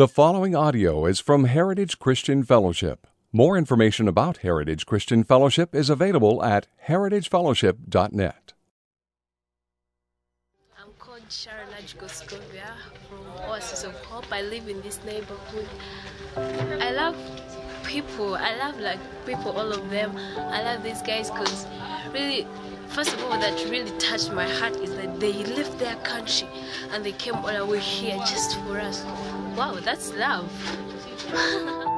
The following audio is from Heritage Christian Fellowship. More information about Heritage Christian Fellowship is available at heritagefellowship.net. I'm called Sharon Ajgoskovia from Oasis of Hope. I live in this neighborhood. I love people. I love like people, all of them. I love these guys because really, first of all, that really touched my heart is that they left their country and they came all the way here just for us. Wow, that's love.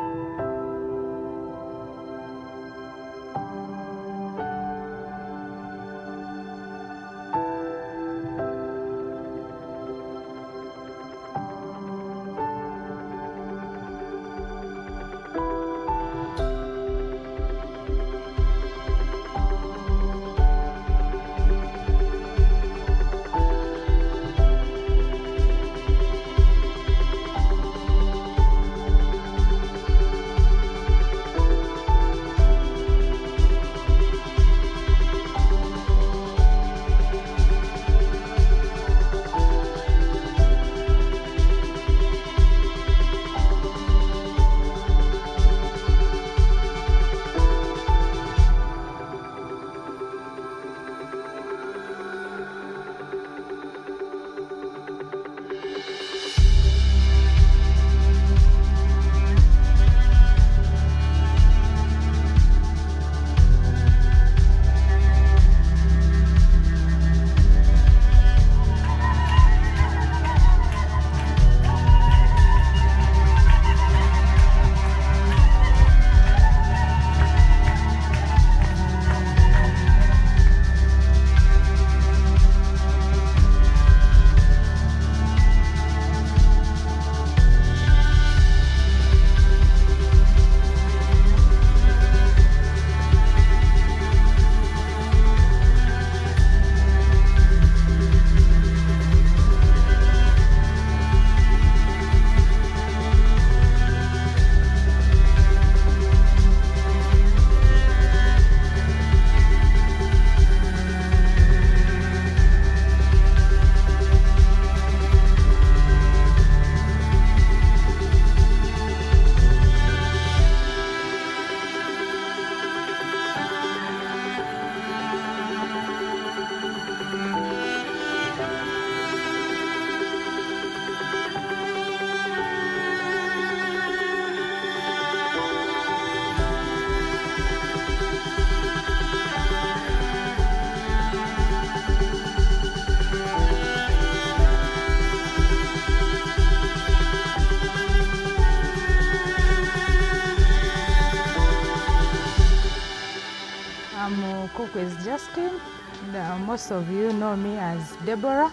of you know me as Deborah.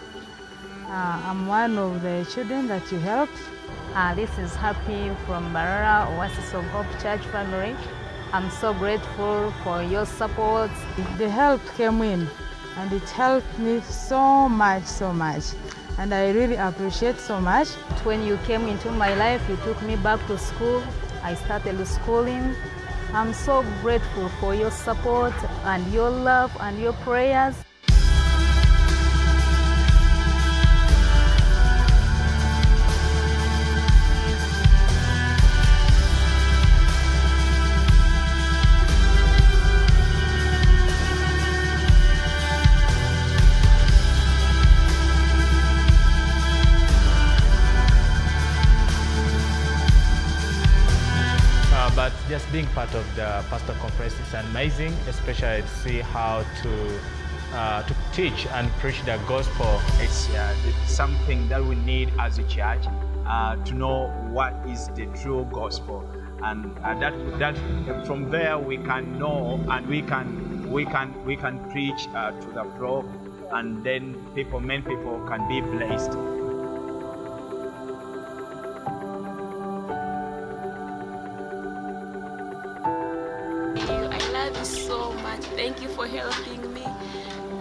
Uh, I'm one of the children that you helped. Uh, this is Happy from Mbarara Oasis of Hope Church family. I'm so grateful for your support. The help came in and it helped me so much, so much. And I really appreciate so much. When you came into my life, you took me back to school. I started schooling. I'm so grateful for your support and your love and your prayers. Being part of the pastor conference is amazing, especially to see how to uh, to teach and preach the gospel. It's uh, something that we need as a church uh, to know what is the true gospel, and uh, that that from there we can know and we can we can we can preach uh, to the flock, and then people, many people can be blessed. Thank you for helping me.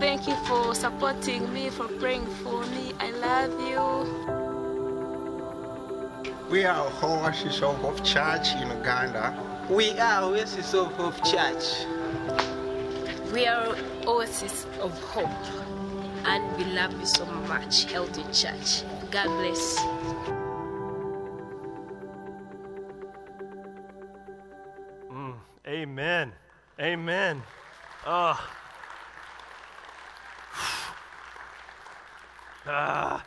Thank you for supporting me, for praying for me. I love you. We are Holy of, of Church in Uganda. We are Oasis of Church. We are Oasis of Hope. And we love you so much, Healthy Church. God bless. Mm, amen. Amen. Oh. ah.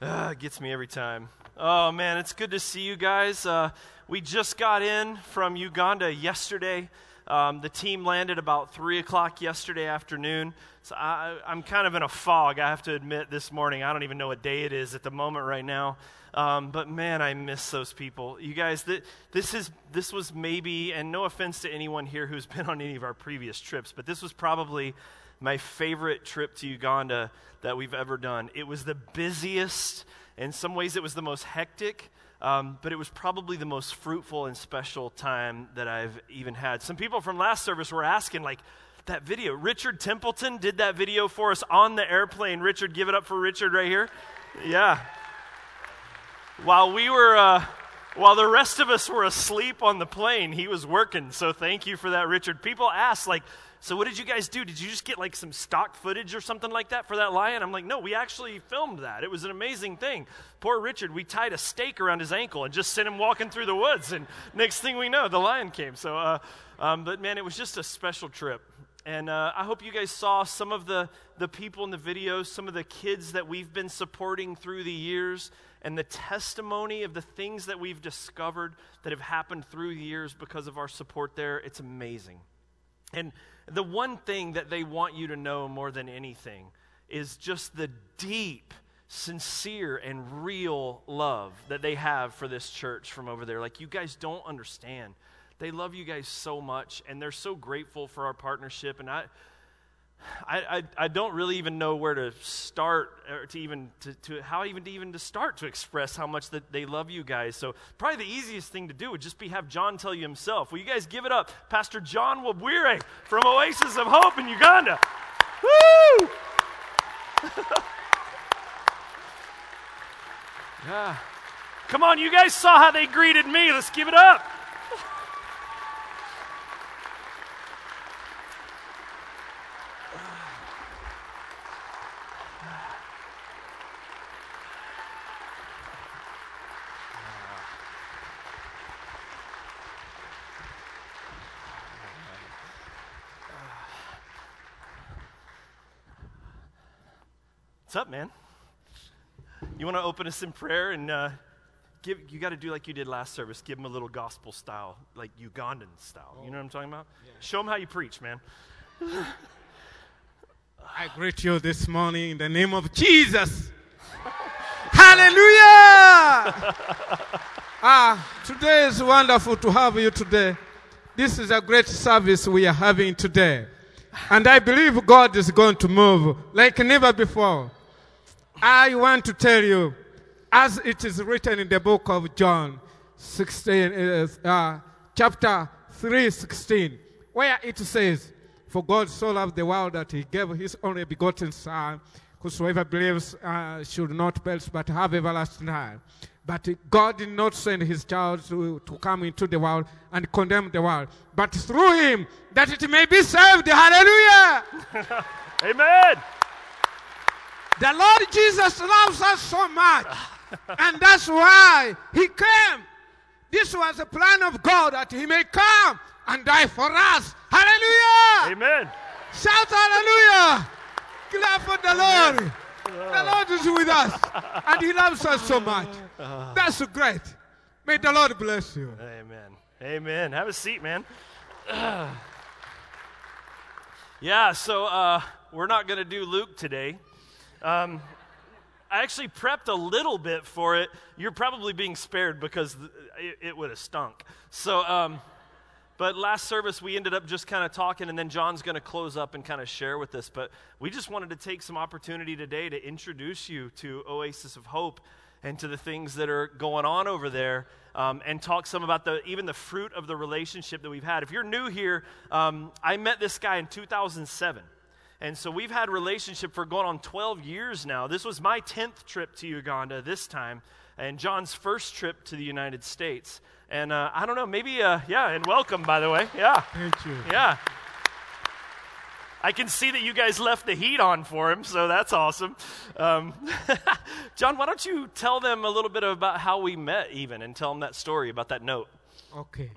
ah, gets me every time. Oh, man, it's good to see you guys. Uh, we just got in from Uganda yesterday. Um, the team landed about 3 o'clock yesterday afternoon. So I, am kind of in a fog, I have to admit, this morning. I don't even know what day it is at the moment right now. Um, but man, I miss those people. You guys, th- this, is, this was maybe, and no offense to anyone here who's been on any of our previous trips, but this was probably my favorite trip to Uganda that we've ever done. It was the busiest in some ways, it was the most hectic, um, but it was probably the most fruitful and special time that I've even had. Some people from last service were asking, like, that video. Richard Templeton did that video for us on the airplane. Richard, give it up for Richard right here. Yeah. While we were, uh, while the rest of us were asleep on the plane, he was working. So thank you for that, Richard. People ask, like, so what did you guys do? Did you just get like some stock footage or something like that for that lion? I'm like, no, we actually filmed that. It was an amazing thing. Poor Richard, we tied a stake around his ankle and just sent him walking through the woods. And next thing we know, the lion came. So, uh, um, but man, it was just a special trip. And uh, I hope you guys saw some of the, the people in the videos, some of the kids that we've been supporting through the years, and the testimony of the things that we've discovered that have happened through years because of our support there. It's amazing. And the one thing that they want you to know more than anything is just the deep, sincere, and real love that they have for this church from over there. Like, you guys don't understand. They love you guys so much, and they're so grateful for our partnership. And I, I, I, I, don't really even know where to start or to even to, to how even to even to start to express how much that they love you guys. So probably the easiest thing to do would just be have John tell you himself. Will you guys give it up, Pastor John Wabwire from Oasis of Hope in Uganda? Woo! yeah. Come on, you guys saw how they greeted me. Let's give it up. What's up, man? You want to open us in prayer and uh, give? You got to do like you did last service. Give them a little gospel style, like Ugandan style. You know what I'm talking about? Yeah. Show them how you preach, man. I greet you this morning in the name of Jesus. Hallelujah! ah, today is wonderful to have you today. This is a great service we are having today. And I believe God is going to move like never before. I want to tell you, as it is written in the book of John 16, uh, chapter 3, 16, where it says, For God so loved the world that he gave his only begotten Son, whosoever believes uh, should not perish but have everlasting life. But God did not send his child to, to come into the world and condemn the world, but through him that it may be saved. Hallelujah! Amen. The Lord Jesus loves us so much. and that's why He came. This was the plan of God that He may come and die for us. Hallelujah. Amen. Shout hallelujah. Clap for the Lord. The Lord is with us and He loves us so much. That's great. May the Lord bless you. Amen. Amen. Have a seat, man. yeah, so uh, we're not going to do Luke today. Um, I actually prepped a little bit for it. You're probably being spared because it, it would have stunk. So, um, but last service we ended up just kind of talking, and then John's going to close up and kind of share with us. But we just wanted to take some opportunity today to introduce you to Oasis of Hope and to the things that are going on over there, um, and talk some about the even the fruit of the relationship that we've had. If you're new here, um, I met this guy in 2007. And so we've had relationship for going on 12 years now. This was my 10th trip to Uganda this time, and John's first trip to the United States. And uh, I don't know, maybe, uh, yeah, and welcome, by the way. Yeah. Thank you. Yeah. I can see that you guys left the heat on for him, so that's awesome. Um, John, why don't you tell them a little bit about how we met, even, and tell them that story about that note? Okay.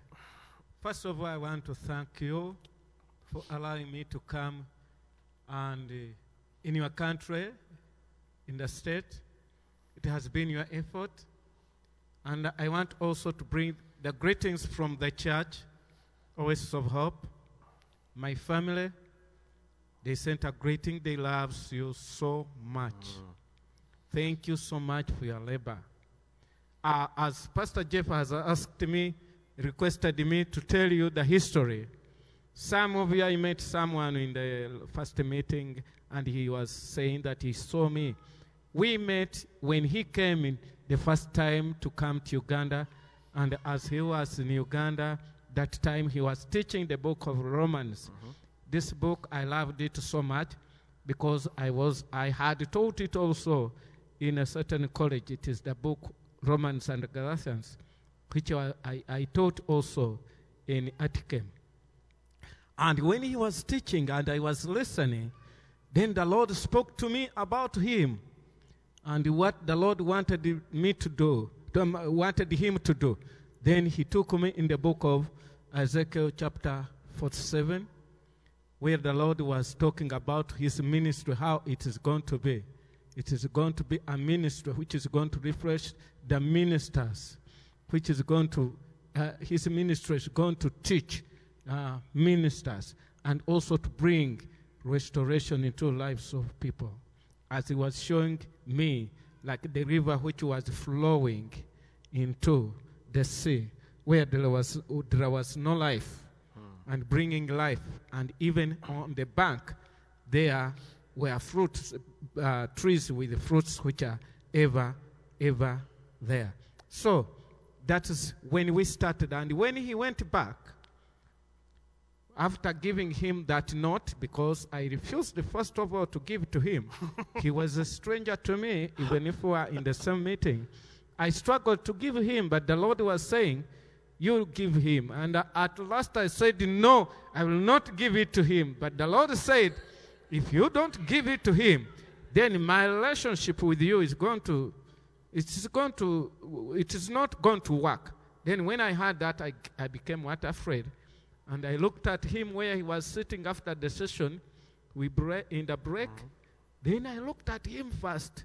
First of all, I want to thank you for allowing me to come and uh, in your country, in the state. It has been your effort. And I want also to bring the greetings from the church, Oasis of Hope, my family. They sent a greeting. They love you so much. Thank you so much for your labor. Uh, as Pastor Jeff has asked me, requested me to tell you the history. Some of you, I met someone in the first meeting, and he was saying that he saw me. We met when he came in the first time to come to Uganda, and as he was in Uganda, that time he was teaching the book of Romans. Mm-hmm. This book, I loved it so much because I was I had taught it also in a certain college. It is the book Romans and Galatians, which I, I, I taught also in Atticum. And when he was teaching and I was listening, then the Lord spoke to me about him and what the Lord wanted me to do, um, wanted him to do. Then he took me in the book of Ezekiel chapter 47, where the Lord was talking about his ministry, how it is going to be. It is going to be a ministry which is going to refresh the ministers, which is going to, uh, his ministry is going to teach uh, ministers and also to bring restoration into lives of people. As he was showing me, like the river which was flowing into the sea, where there was, there was no life, and bringing life. And even on the bank, there were fruits, uh, trees with fruits which are ever, ever there. So that is when we started. And when he went back, after giving him that note, because I refused, first of all, to give to him, he was a stranger to me, even if we were in the same meeting. I struggled to give him, but the Lord was saying, You give him. And uh, at last I said, No, I will not give it to him. But the Lord said, If you don't give it to him, then my relationship with you is going to, it is going to, it is not going to work. Then when I heard that, I, I became what afraid. And I looked at him where he was sitting after the session. We bre- in the break. Uh-huh. Then I looked at him first.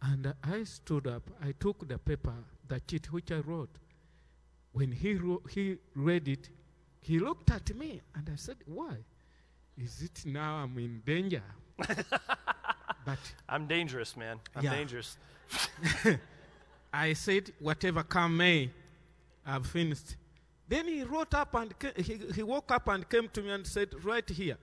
And I stood up. I took the paper, the sheet which I wrote. When he, wrote, he read it, he looked at me and I said, Why? Is it now I'm in danger? but I'm dangerous, man. I'm Yeah. dangerous. I said, Whatever come may, I've finished. Then he wrote up and he, he woke up and came to me and said, Right here.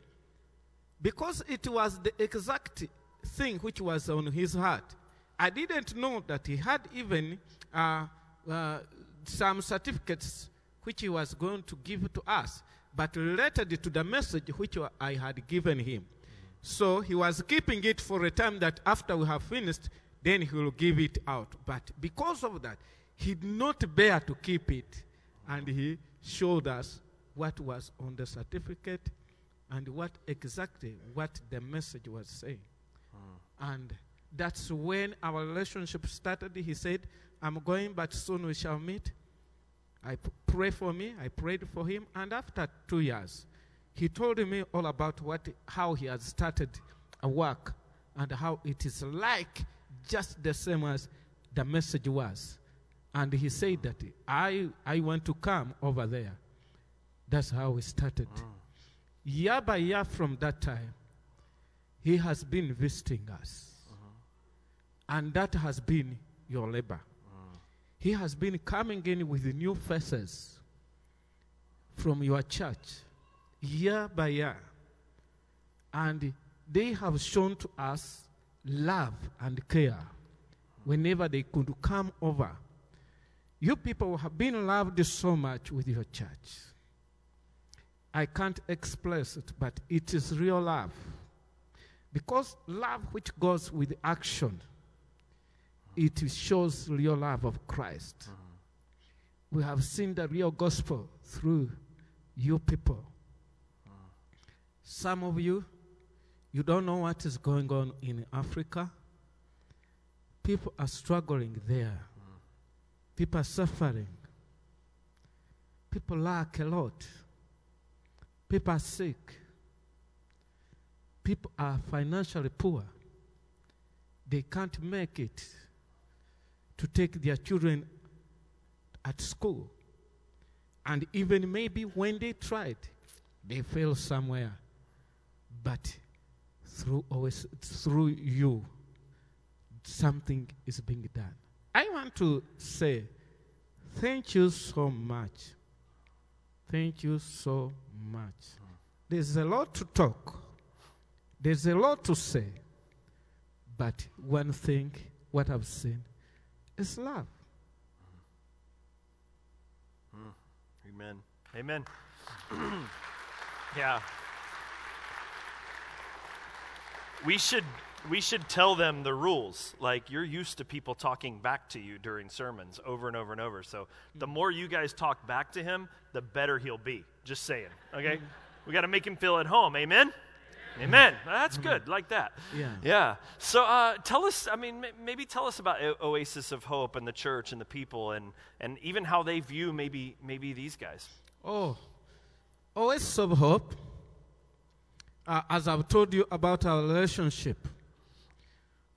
Because it was the exact thing which was on his heart. I didn't know that he had even uh, uh, some certificates which he was going to give to us, but related to the message which I had given him. So he was keeping it for a time that after we have finished, then he will give it out. But because of that, he did not bear to keep it. And he showed us what was on the certificate and what exactly what the message was saying. And that's when our relationship started. He said, I'm going, but soon we shall meet. I p- pray for me. I prayed for him. And after two years, he told me all about what, how he had started a work and how it is like just the same as the message was. And he said that I, I want to come over there. That's how we started. Mm. Year by year from that time, he has been visiting us. Mm-hmm. And that has been your labor. Mm. He has been coming in with new faces from your church year by year. And they have shown to us love and care mm. whenever they could come over. You people have been loved so much with your church. I can't express it, but it is real love. Because love which goes with action, it shows real love of Christ. Mm-hmm. We have seen the real gospel through you people. Mm. Some of you, you don't know what is going on in Africa. People are struggling there. People are suffering. people lack a lot. People are sick. People are financially poor. They can't make it to take their children at school. And even maybe when they tried, they failed somewhere. But through always through you, something is being done. I want to say thank you so much. Thank you so much. There's a lot to talk. There's a lot to say. But one thing, what I've seen, is love. Hmm. Amen. Amen. yeah. We should we should tell them the rules. Like you're used to people talking back to you during sermons over and over and over. So the more you guys talk back to him, the better he'll be. Just saying. Okay? We got to make him feel at home. Amen. Amen. That's good. Like that. Yeah. Yeah. So uh, tell us, I mean, m- maybe tell us about o- Oasis of Hope and the church and the people and, and even how they view maybe, maybe these guys. Oh, Oasis of Hope, uh, as I've told you about our relationship,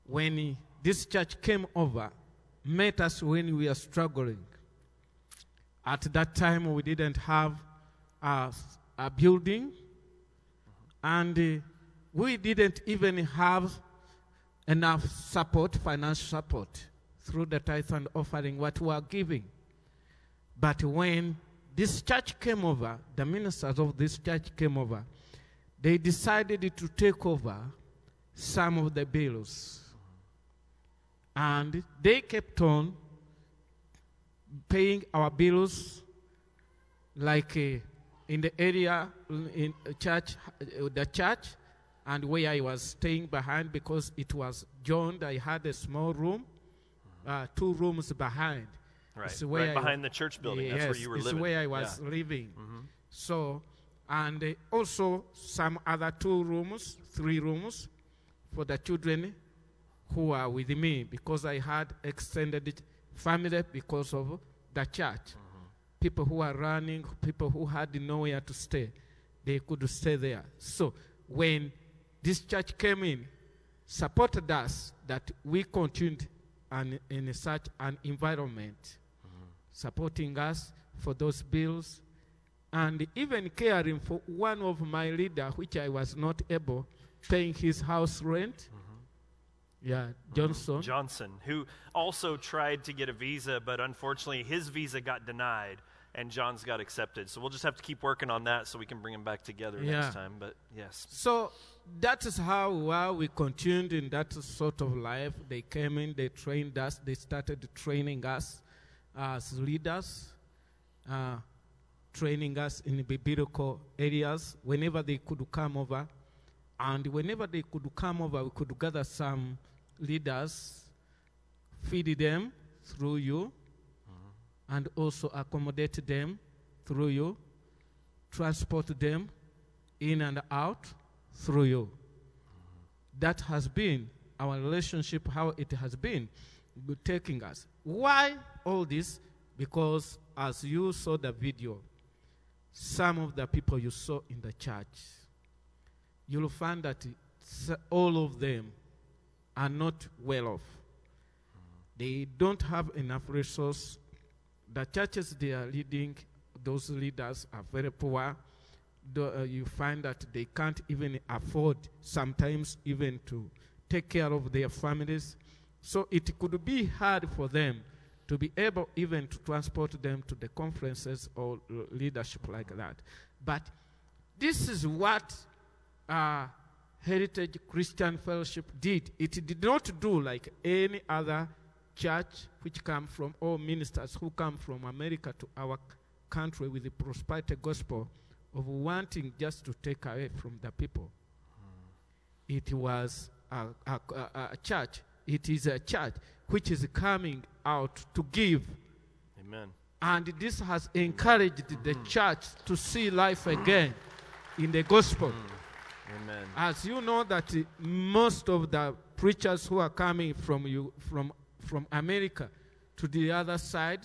when this church came over, met us when we were struggling. At that time, we didn't have a, a building, and uh, we didn't even have enough support, financial support, through the tithe and offering what we are giving. But when this church came over, the ministers of this church came over, they decided to take over some of the bills. And they kept on paying our bills like uh, in the area in church uh, the church and where I was staying behind because it was joined I had a small room uh, two rooms behind Right. It's where Right I- behind the church building. yes, That's where you were it's living. where I was Yeah. living. Mhm. So, and uh, also some other two rooms, three rooms for the children who are with me because I had extended family because of the church. People who are running, people who had nowhere to stay, they could stay there. So, when this church came in, supported us that we continued an, in such an environment, supporting us for those bills, and even caring for one of my leader, which I was not able, paying his house rent. Yeah, Johnson. Johnson, who also tried to get a visa, but unfortunately his visa got denied and John's got accepted. So we'll just have to keep working on that so we can bring him back together Yeah. next time. But yes. So that is how well we continued in that sort of life. They came in, they trained us, they started training us as leaders, uh, training us in biblical areas whenever they could come over. And whenever they could come over, we could gather some leaders, feed them through you, and also accommodate them through you, transport them in and out through you. That has been our relationship, how it has been taking us. Why all this? Because as you saw the video, some of the people you saw in the church, you'll find that all of them are not well off. They don't have enough resource. The churches they are leading, those leaders are very poor. Uh, you find that they can't even afford sometimes even to take care of their families. So it could be hard for them to be able even to transport them to the conferences or leadership like that. But this is what uh, Heritage Christian Fellowship did. It did not do like any other church which come from, or ministers who come from America to our country with the prosperity gospel of wanting just to take away from the people. Hmm. It was a, a, a, a church, it is a church which is coming out to give. Amen. And this has encouraged the hmm. church to see life again in the gospel. Hmm. Amen. As you know that most of the preachers who are coming from you from from America to the other side,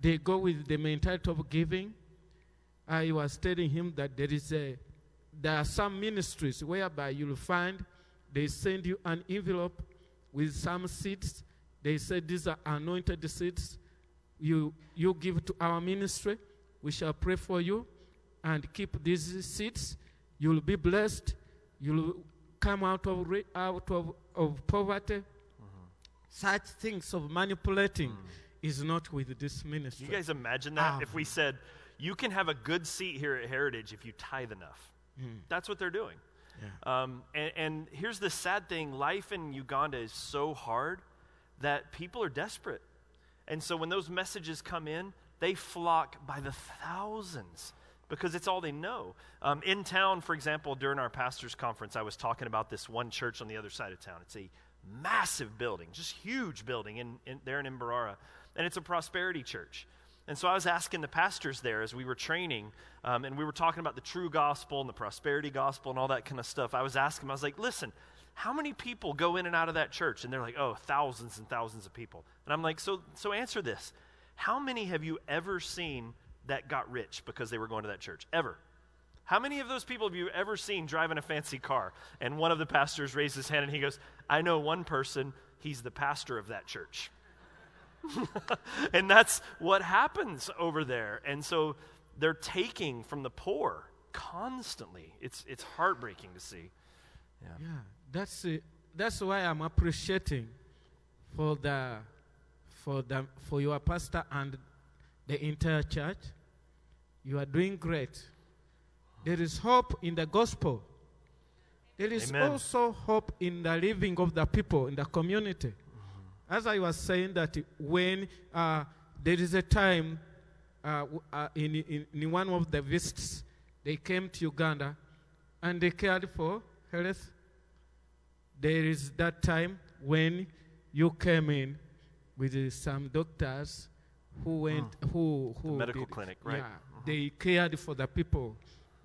they go with the mentality of giving, I was telling him that there is a there are some ministries whereby you'll find they send you an envelope with some seeds. They say these are anointed seeds. You you give to our ministry. We shall pray for you and keep these seeds. You'll be blessed. You'll come out of ra- out of, of poverty. Such things of manipulating is not with this ministry. You guys imagine that? Ah. If we said, you can have a good seat here at Heritage if you tithe enough. Mm. That's what they're doing. Yeah. Um, and, and here's the sad thing life in Uganda is so hard that people are desperate. And so when those messages come in, they flock by the thousands because it's all they know. Um, in town, for example, during our pastor's conference, I was talking about this one church on the other side of town. It's a massive building, just huge building in, in, there in Mbarara. And it's a prosperity church. And so I was asking the pastors there as we were training, um, and we were talking about the true gospel and the prosperity gospel and all that kind of stuff. I was asking them, I was like, listen, how many people go in and out of that church? And they're like, oh, thousands and thousands of people. And I'm like, so, so answer this. How many have you ever seen that got rich because they were going to that church? Ever? How many of those people have you ever seen driving a fancy car? And one of the pastors raised his hand and he goes, I know one person, he's the pastor of that church. and that's what happens over there. And so they're taking from the poor constantly. It's, it's heartbreaking to see. Yeah. Yeah, that's uh, that's why I'm appreciating for the for the for your pastor and the entire church. You are doing great. There is hope in the gospel. There is Amen. also hope in the living of the people in the community. As I was saying that when uh, there is a time uh, uh, in, in, in one of the visits, they came to Uganda and they cared for health. There is that time when you came in with some doctors who went, who, who the medical clinic, right. Yeah, mm-hmm. they cared for the people.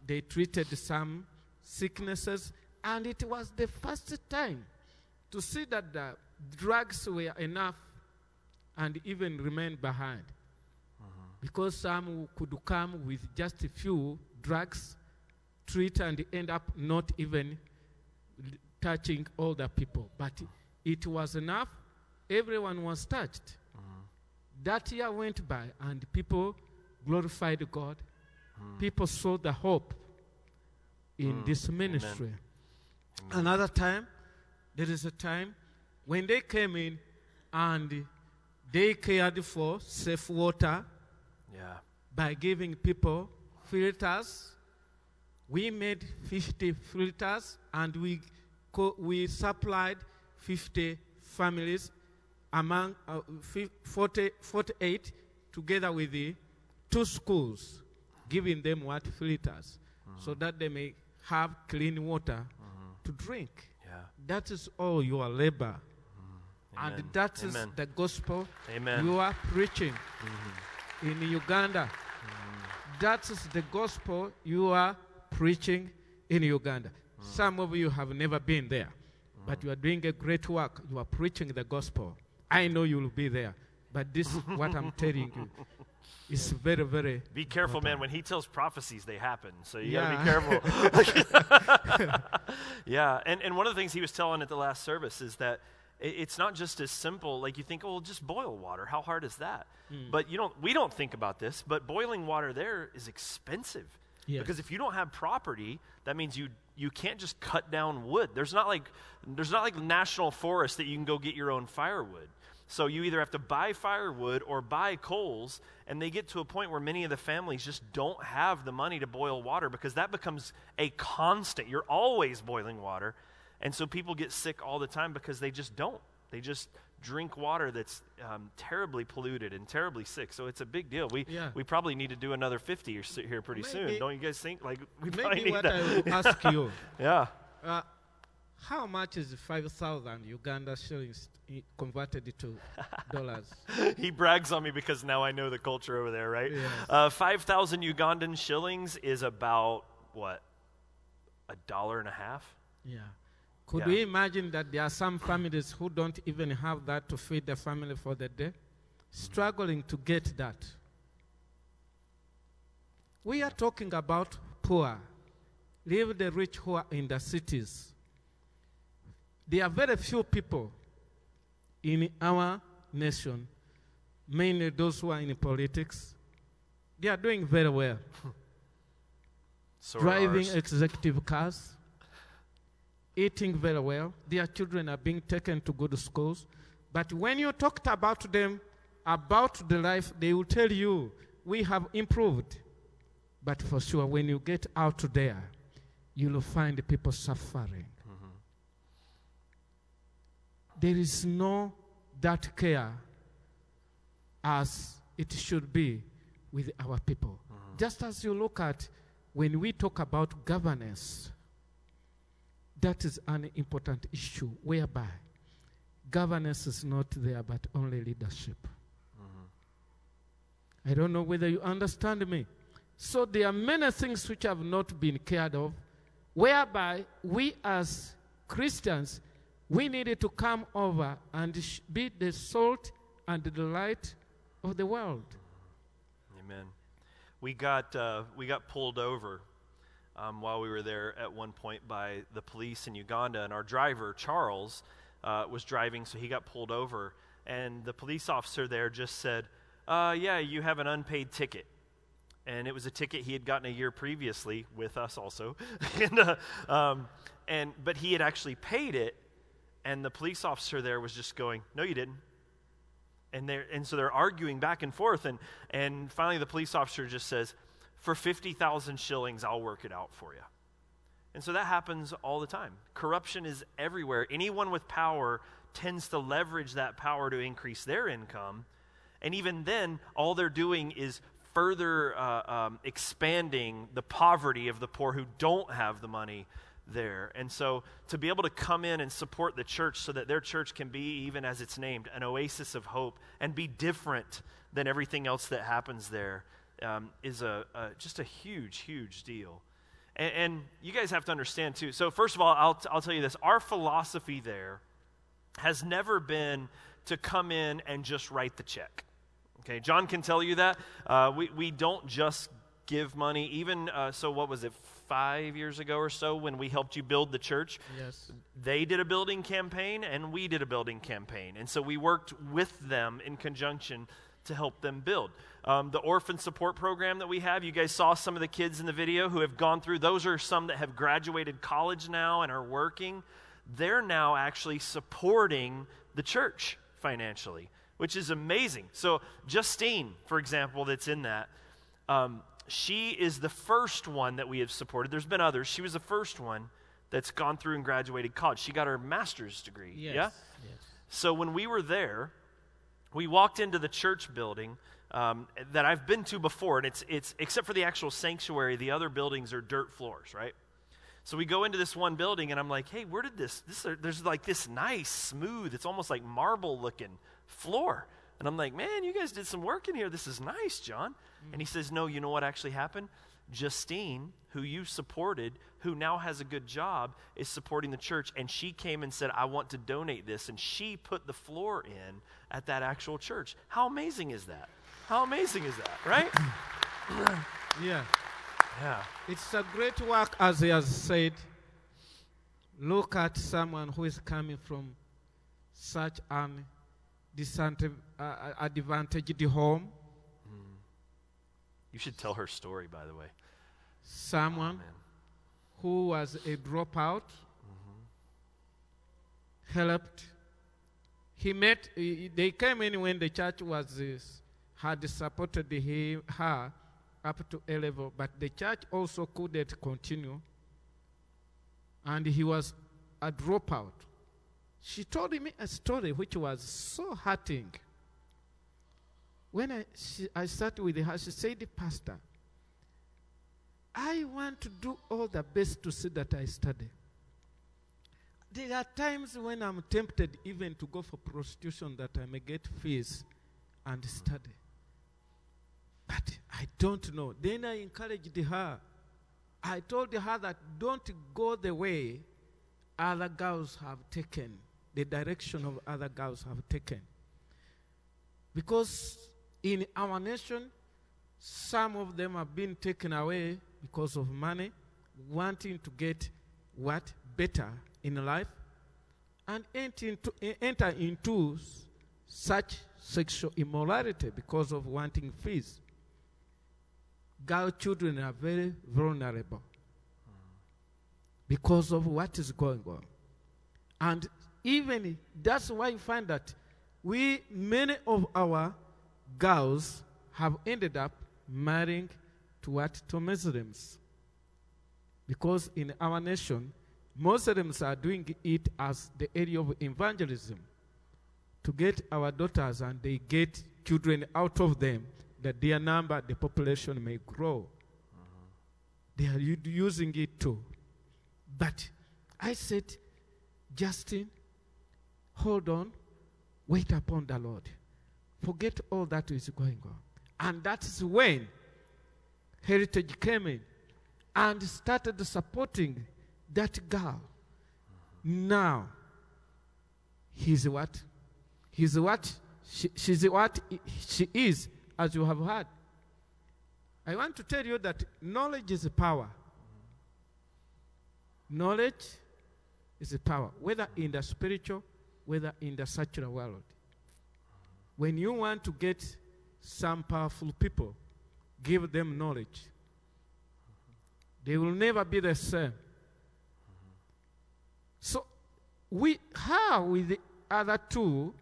They treated some sicknesses, and it was the first time to see that the drugs were enough and even remain behind. Mm-hmm. Because some could come with just a few drugs, treat, and end up not even touching all the people. But it was enough, everyone was touched. That year went by, and people glorified God. People saw the hope in Mm, this amen. ministry. Another time, there is a time when they came in and they cared for safe water Yeah. by giving people filters. We made 50 filters and we, co- we supplied 50 families among uh, 40, 48 together with the two schools, giving them what filters mm-hmm. so that they may have clean water mm-hmm. to drink. Yeah. That is all your labor. Mm-hmm. And Amen. that is Amen. the gospel Amen. you are preaching in Uganda. That is the gospel you are preaching in Uganda. Mm. Some of you have never been there, but mm. you are doing a great work. You are preaching the gospel. I know you will be there, but this is what I'm telling you. It's very, very. Be careful, man. When he tells prophecies, they happen. So you Yeah. got to be careful. yeah. And, and one of the things he was telling at the last service is that it's not just as simple. Like you think, oh, just boil water. How hard is that? Mm. But you don't. We don't think about this. But boiling water there is expensive. Yes. Because if you don't have property, that means you you can't just cut down wood. There's not like there's not like national forest that you can go get your own firewood. So you either have to buy firewood or buy coals, and they get to a point where many of the families just don't have the money to boil water because that becomes a constant. You're always boiling water. And so people get sick all the time because they just don't. They just drink water that's um, terribly polluted and terribly sick. So it's a big deal. We, Yeah. we probably need to do another 50 or so here pretty soon. Don't you guys think? Like, we probably Maybe need what that. I will ask you. yeah. Uh, how much is 5,000 Uganda shillings converted to dollars? he brags on me because now I know the culture over there, right? Yes. Uh, 5,000 Ugandan shillings is about, what, a dollar and a half? Yeah. Could Yeah. we imagine that there are some families who don't even have that to feed their family for the day? Struggling to get that. We are talking about poor. Leave the rich who are in the cities. There are very few people in our nation, mainly those who are in politics. They are doing very well. So Driving executive cars, eating very well. Their children are being taken to good schools. But when you talked about them, about the life, they will tell you, we have improved. But for sure, when you get out there, you will find people suffering. There is no that care as it should be with our people. Uh-huh. Just as you look at when we talk about governance, that is an important issue whereby governance is not there but only leadership. Uh-huh. I don't know whether you understand me. So there are many things which have not been cared of, whereby we as Christians, we needed to come over and be the salt and the light of the world. Amen. We got uh, we got pulled over um, while we were there at one point by the police in Uganda, and our driver Charles uh, was driving, so he got pulled over, and the police officer there just said, uh, "Yeah, you have an unpaid ticket." And it was a ticket he had gotten a year previously with us also, and, uh, um, and but he had actually paid it, and the police officer there was just going, "No, you didn't." and they're and so they're arguing back and forth and and finally the police officer just says for 50,000 shillings I'll work it out for you. And so that happens all the time. Corruption is everywhere. Anyone with power tends to leverage that power to increase their income. And even then, all they're doing is further uh, um, expanding the poverty of the poor who don't have the money there. And so to be able to come in and support the church so that their church can be, even as it's named, an oasis of hope and be different than everything else that happens there um, is a, a, just a huge, huge deal. And, and you guys have to understand too. So, first of all, I'll, t- I'll tell you this our philosophy there has never been to come in and just write the check. Okay, John can tell you that. Uh, we, we don't just give money. Even, uh, so what was it, five years ago or so when we helped you build the church? Yes. They did a building campaign and we did a building campaign. And so we worked with them in conjunction to help them build. Um, the orphan support program that we have, you guys saw some of the kids in the video who have gone through, those are some that have graduated college now and are working. They're now actually supporting the church financially, which is amazing. So, Justine, for example, that's in that, um, she is the first one that we have supported. There's been others. She was the first one that's gone through and graduated college. She got her master's degree. Yes, Yeah? yes. So when we were there, we walked into the church building um, that I've been to before, and it's, it's except for the actual sanctuary, the other buildings are dirt floors, right? So we go into this one building, and I'm like, hey, where did this, this there's like this nice, smooth, it's almost like marble looking floor. And I'm like, man, you guys did some work in here. This is nice, John. And he says, no, you know what actually happened? Justine, who you supported, who now has a good job, is supporting the church. And she came and said, I want to donate this. And she put the floor in at that actual church. How amazing is that? How amazing is that, right? Yeah. Yeah. It's a great work, as he has said. Look at someone who is coming from such an disadvantaged uh, home, You should tell her story, by the way. someone who was a dropout, helped. He met, they came in when the church was, uh, had supported him, her up to A level, but the church also couldn't continue. And he was a dropout. She told me a story which was so hurting. When I, she, I started with her, she said, Pastor, I want to do all the best to see that I study. There are times when I'm tempted even to go for prostitution that I may get fees and study. But I don't know. Then I encouraged her. I told her that don't go the way other girls have taken, the direction of other girls have taken. Because in our nation, Some of them have been taken away because of money, wanting to get what? Better in life, and enter into, enter into such sexual immorality because of wanting fees. Girl children are very vulnerable because of what is going on. And even that's why you find that we, many of our girls, have ended up marrying to what? To Muslims. Because in our nation, Muslims are doing it as the area of evangelism to get our daughters and they get children out of them that their number, the population may grow. They are using it too. But I said, Justin, hold on, wait upon the Lord. Forget all that is going on. And that is when Heritage came in and started supporting that girl. Now, he's what? He's what? She, she's what she is, as you have heard. I want to tell you that knowledge is power. Knowledge is power, whether in the spiritual, whether in the secular world. When you want to get some powerful people, give them knowledge. They will never be the same. So, we, how with the other two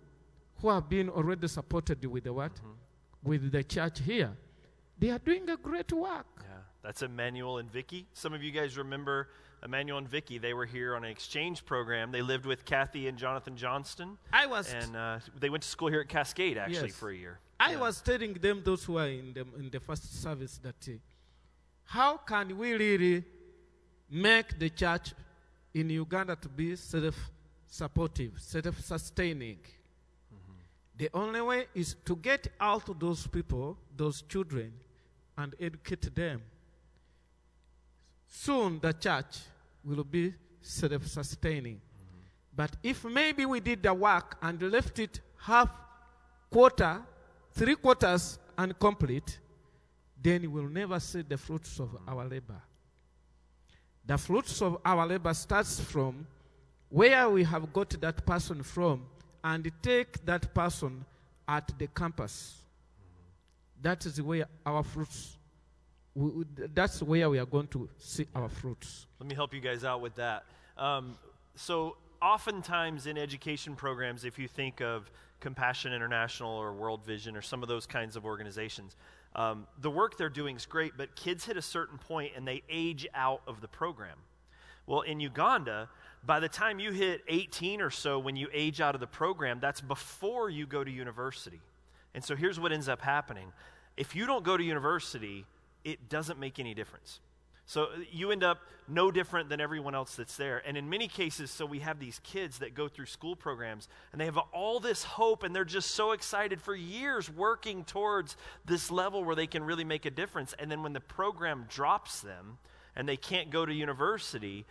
who have been already supported with the what? Mm-hmm. With the church here, they are doing a great work. Yeah, that's Emmanuel and Vicky. Some of you guys remember Emmanuel and Vicky. They were here on an exchange program. They lived with Kathy and Jonathan Johnston. I was- and uh, they went to school here at Cascade actually Yes. for a year. I was telling them, those who are in the, in the first service, that uh, how can we really make the church in Uganda to be self supportive, self sustaining? The only way is to get out to those people, those children, and educate them. Soon the church will be self sustaining. But if maybe we did the work and left it half quarter, three quarters incomplete, then we'll never see the fruits of our labor. The fruits of our labor starts from where we have got that person from and take that person at the campus. That is where our fruits, we, that's where we are going to see our fruits. Let me help you guys out with that. Um, so, oftentimes in education programs, if you think of Compassion International or World Vision or some of those kinds of organizations, um, the work they're doing is great, but kids hit a certain point and they age out of the program. Well, in Uganda, by the time you hit 18 or so, when you age out of the program, that's before you go to university. And so here's what ends up happening if you don't go to university, it doesn't make any difference. So uh, you end up no different than everyone else that's there. And in many cases, so we have these kids that go through school programs and they have all this hope and they're just so excited for years working towards this level where they can really make a difference. And then when the program drops them and they can't go to university,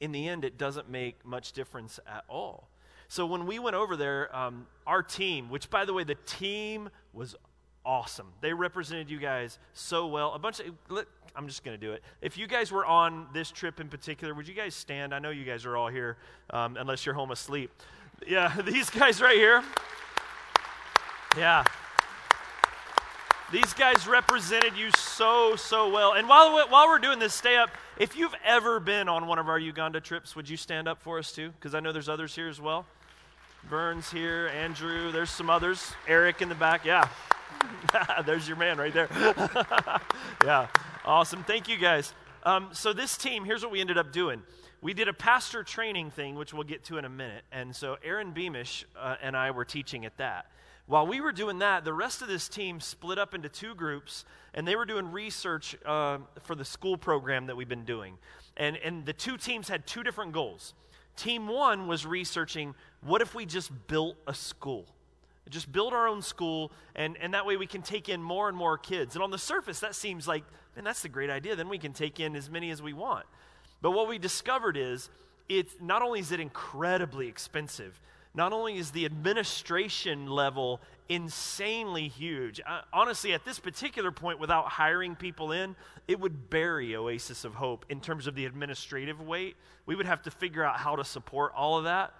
in the end, it doesn't make much difference at all. So when we went over there, um, our team, which by the way, the team was awesome. They represented you guys so well. A bunch of, I'm just going to do it. If you guys were on this trip in particular, would you guys stand? I know you guys are all here, um, unless you're home asleep. Yeah, these guys right here. Yeah. These guys represented you so, so well. And while, while we're doing this, stay up. If you've ever been on one of our Uganda trips, would you stand up for us too? Because I know there's others here as well. Burns here, Andrew, there's some others. Eric in the back, yeah. there's your man right there. yeah, awesome. Thank you guys. Um, so, this team, here's what we ended up doing. We did a pastor training thing, which we'll get to in a minute. And so, Aaron Beamish uh, and I were teaching at that. While we were doing that, the rest of this team split up into two groups, and they were doing research uh, for the school program that we've been doing. And, and the two teams had two different goals. Team one was researching what if we just built a school? Just build our own school, and, and that way we can take in more and more kids. And on the surface, that seems like, man, that's a great idea. Then we can take in as many as we want. But what we discovered is, it's not only is it incredibly expensive, not only is the administration level insanely huge, uh, honestly, at this particular point, without hiring people in, it would bury Oasis of Hope in terms of the administrative weight. We would have to figure out how to support all of that.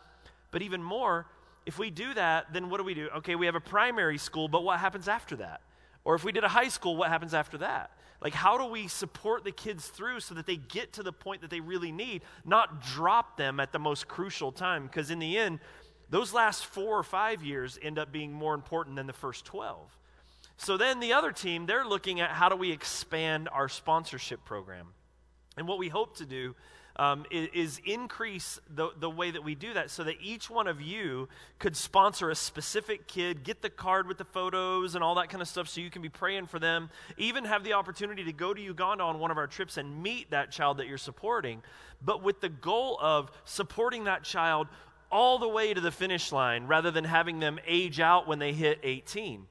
But even more, if we do that, then what do we do? Okay, we have a primary school, but what happens after that? Or if we did a high school, what happens after that? Like, how do we support the kids through so that they get to the point that they really need, not drop them at the most crucial time? Because in the end, those last four or five years end up being more important than the first 12. So then the other team, they're looking at how do we expand our sponsorship program. And what we hope to do um, is, is, increase the, the way that we do that so that each one of you could sponsor a specific kid, get the card with the photos and all that kind of stuff so you can be praying for them, even have the opportunity to go to Uganda on one of our trips and meet that child that you're supporting, but with the goal of supporting that child all the way to the finish line rather than having them age out when they hit 18.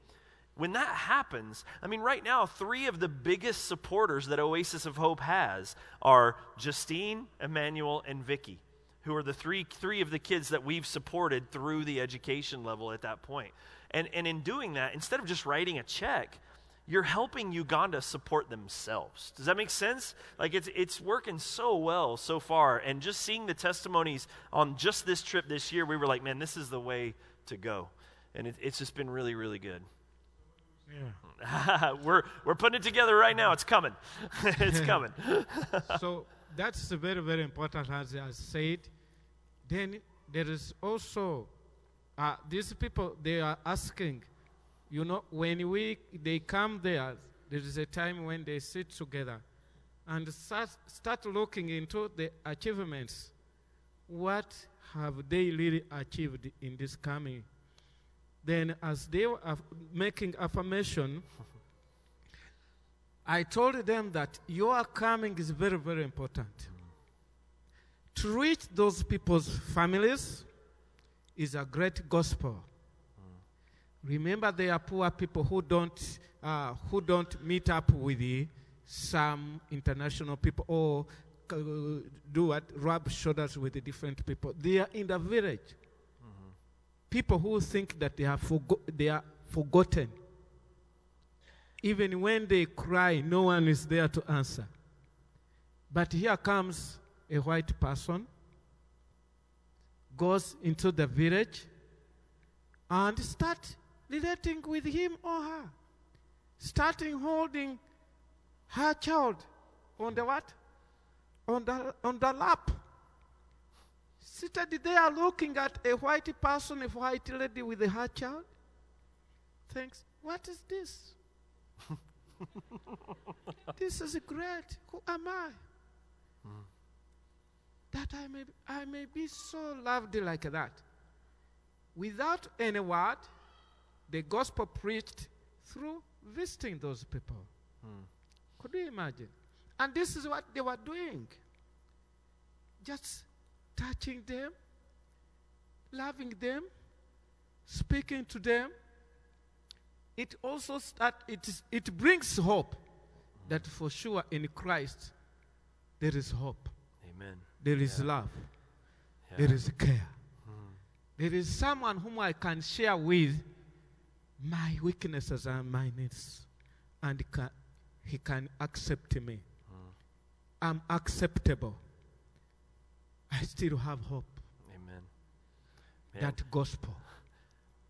When that happens, I mean, right now, three of the biggest supporters that Oasis of Hope has are Justine, Emmanuel, and Vicky, who are the three, three of the kids that we've supported through the education level at that point. And, and in doing that, instead of just writing a check, you're helping Uganda support themselves. Does that make sense? Like it's it's working so well so far and just seeing the testimonies on just this trip this year, we were like, man, this is the way to go. And it, it's just been really really good. Yeah. we're we're putting it together right now. It's coming. it's coming. so that's very very important as I said. Then there is also uh, these people they are asking you know, when we, they come there, there is a time when they sit together and start, start looking into the achievements. What have they really achieved in this coming? Then, as they were making affirmation, I told them that your coming is very, very important. To reach those people's families is a great gospel. Remember, there are poor people who don't, uh, who don't meet up with the, some international people or uh, do what? Rub shoulders with the different people. They are in the village. People who think that they are, forgo- they are forgotten. Even when they cry, no one is there to answer. But here comes a white person, goes into the village, and start relating with him or her. Starting holding her child on the what? On the, on the lap. Seated there looking at a white person, a white lady with her child. Thinks, what is this? this is great. Who am I? Mm. That I may, I may be so loved like that. Without any word, the gospel preached through visiting those people. Hmm. Could you imagine? And this is what they were doing just touching them, loving them, speaking to them. It also start, it, is, it brings hope that for sure in Christ there is hope. Amen. There is yeah. love. Yeah. There is care. Hmm. There is someone whom I can share with my weaknesses and my needs, and can, He can accept me. Mm. I'm acceptable. I still have hope. Amen. Man, that gospel.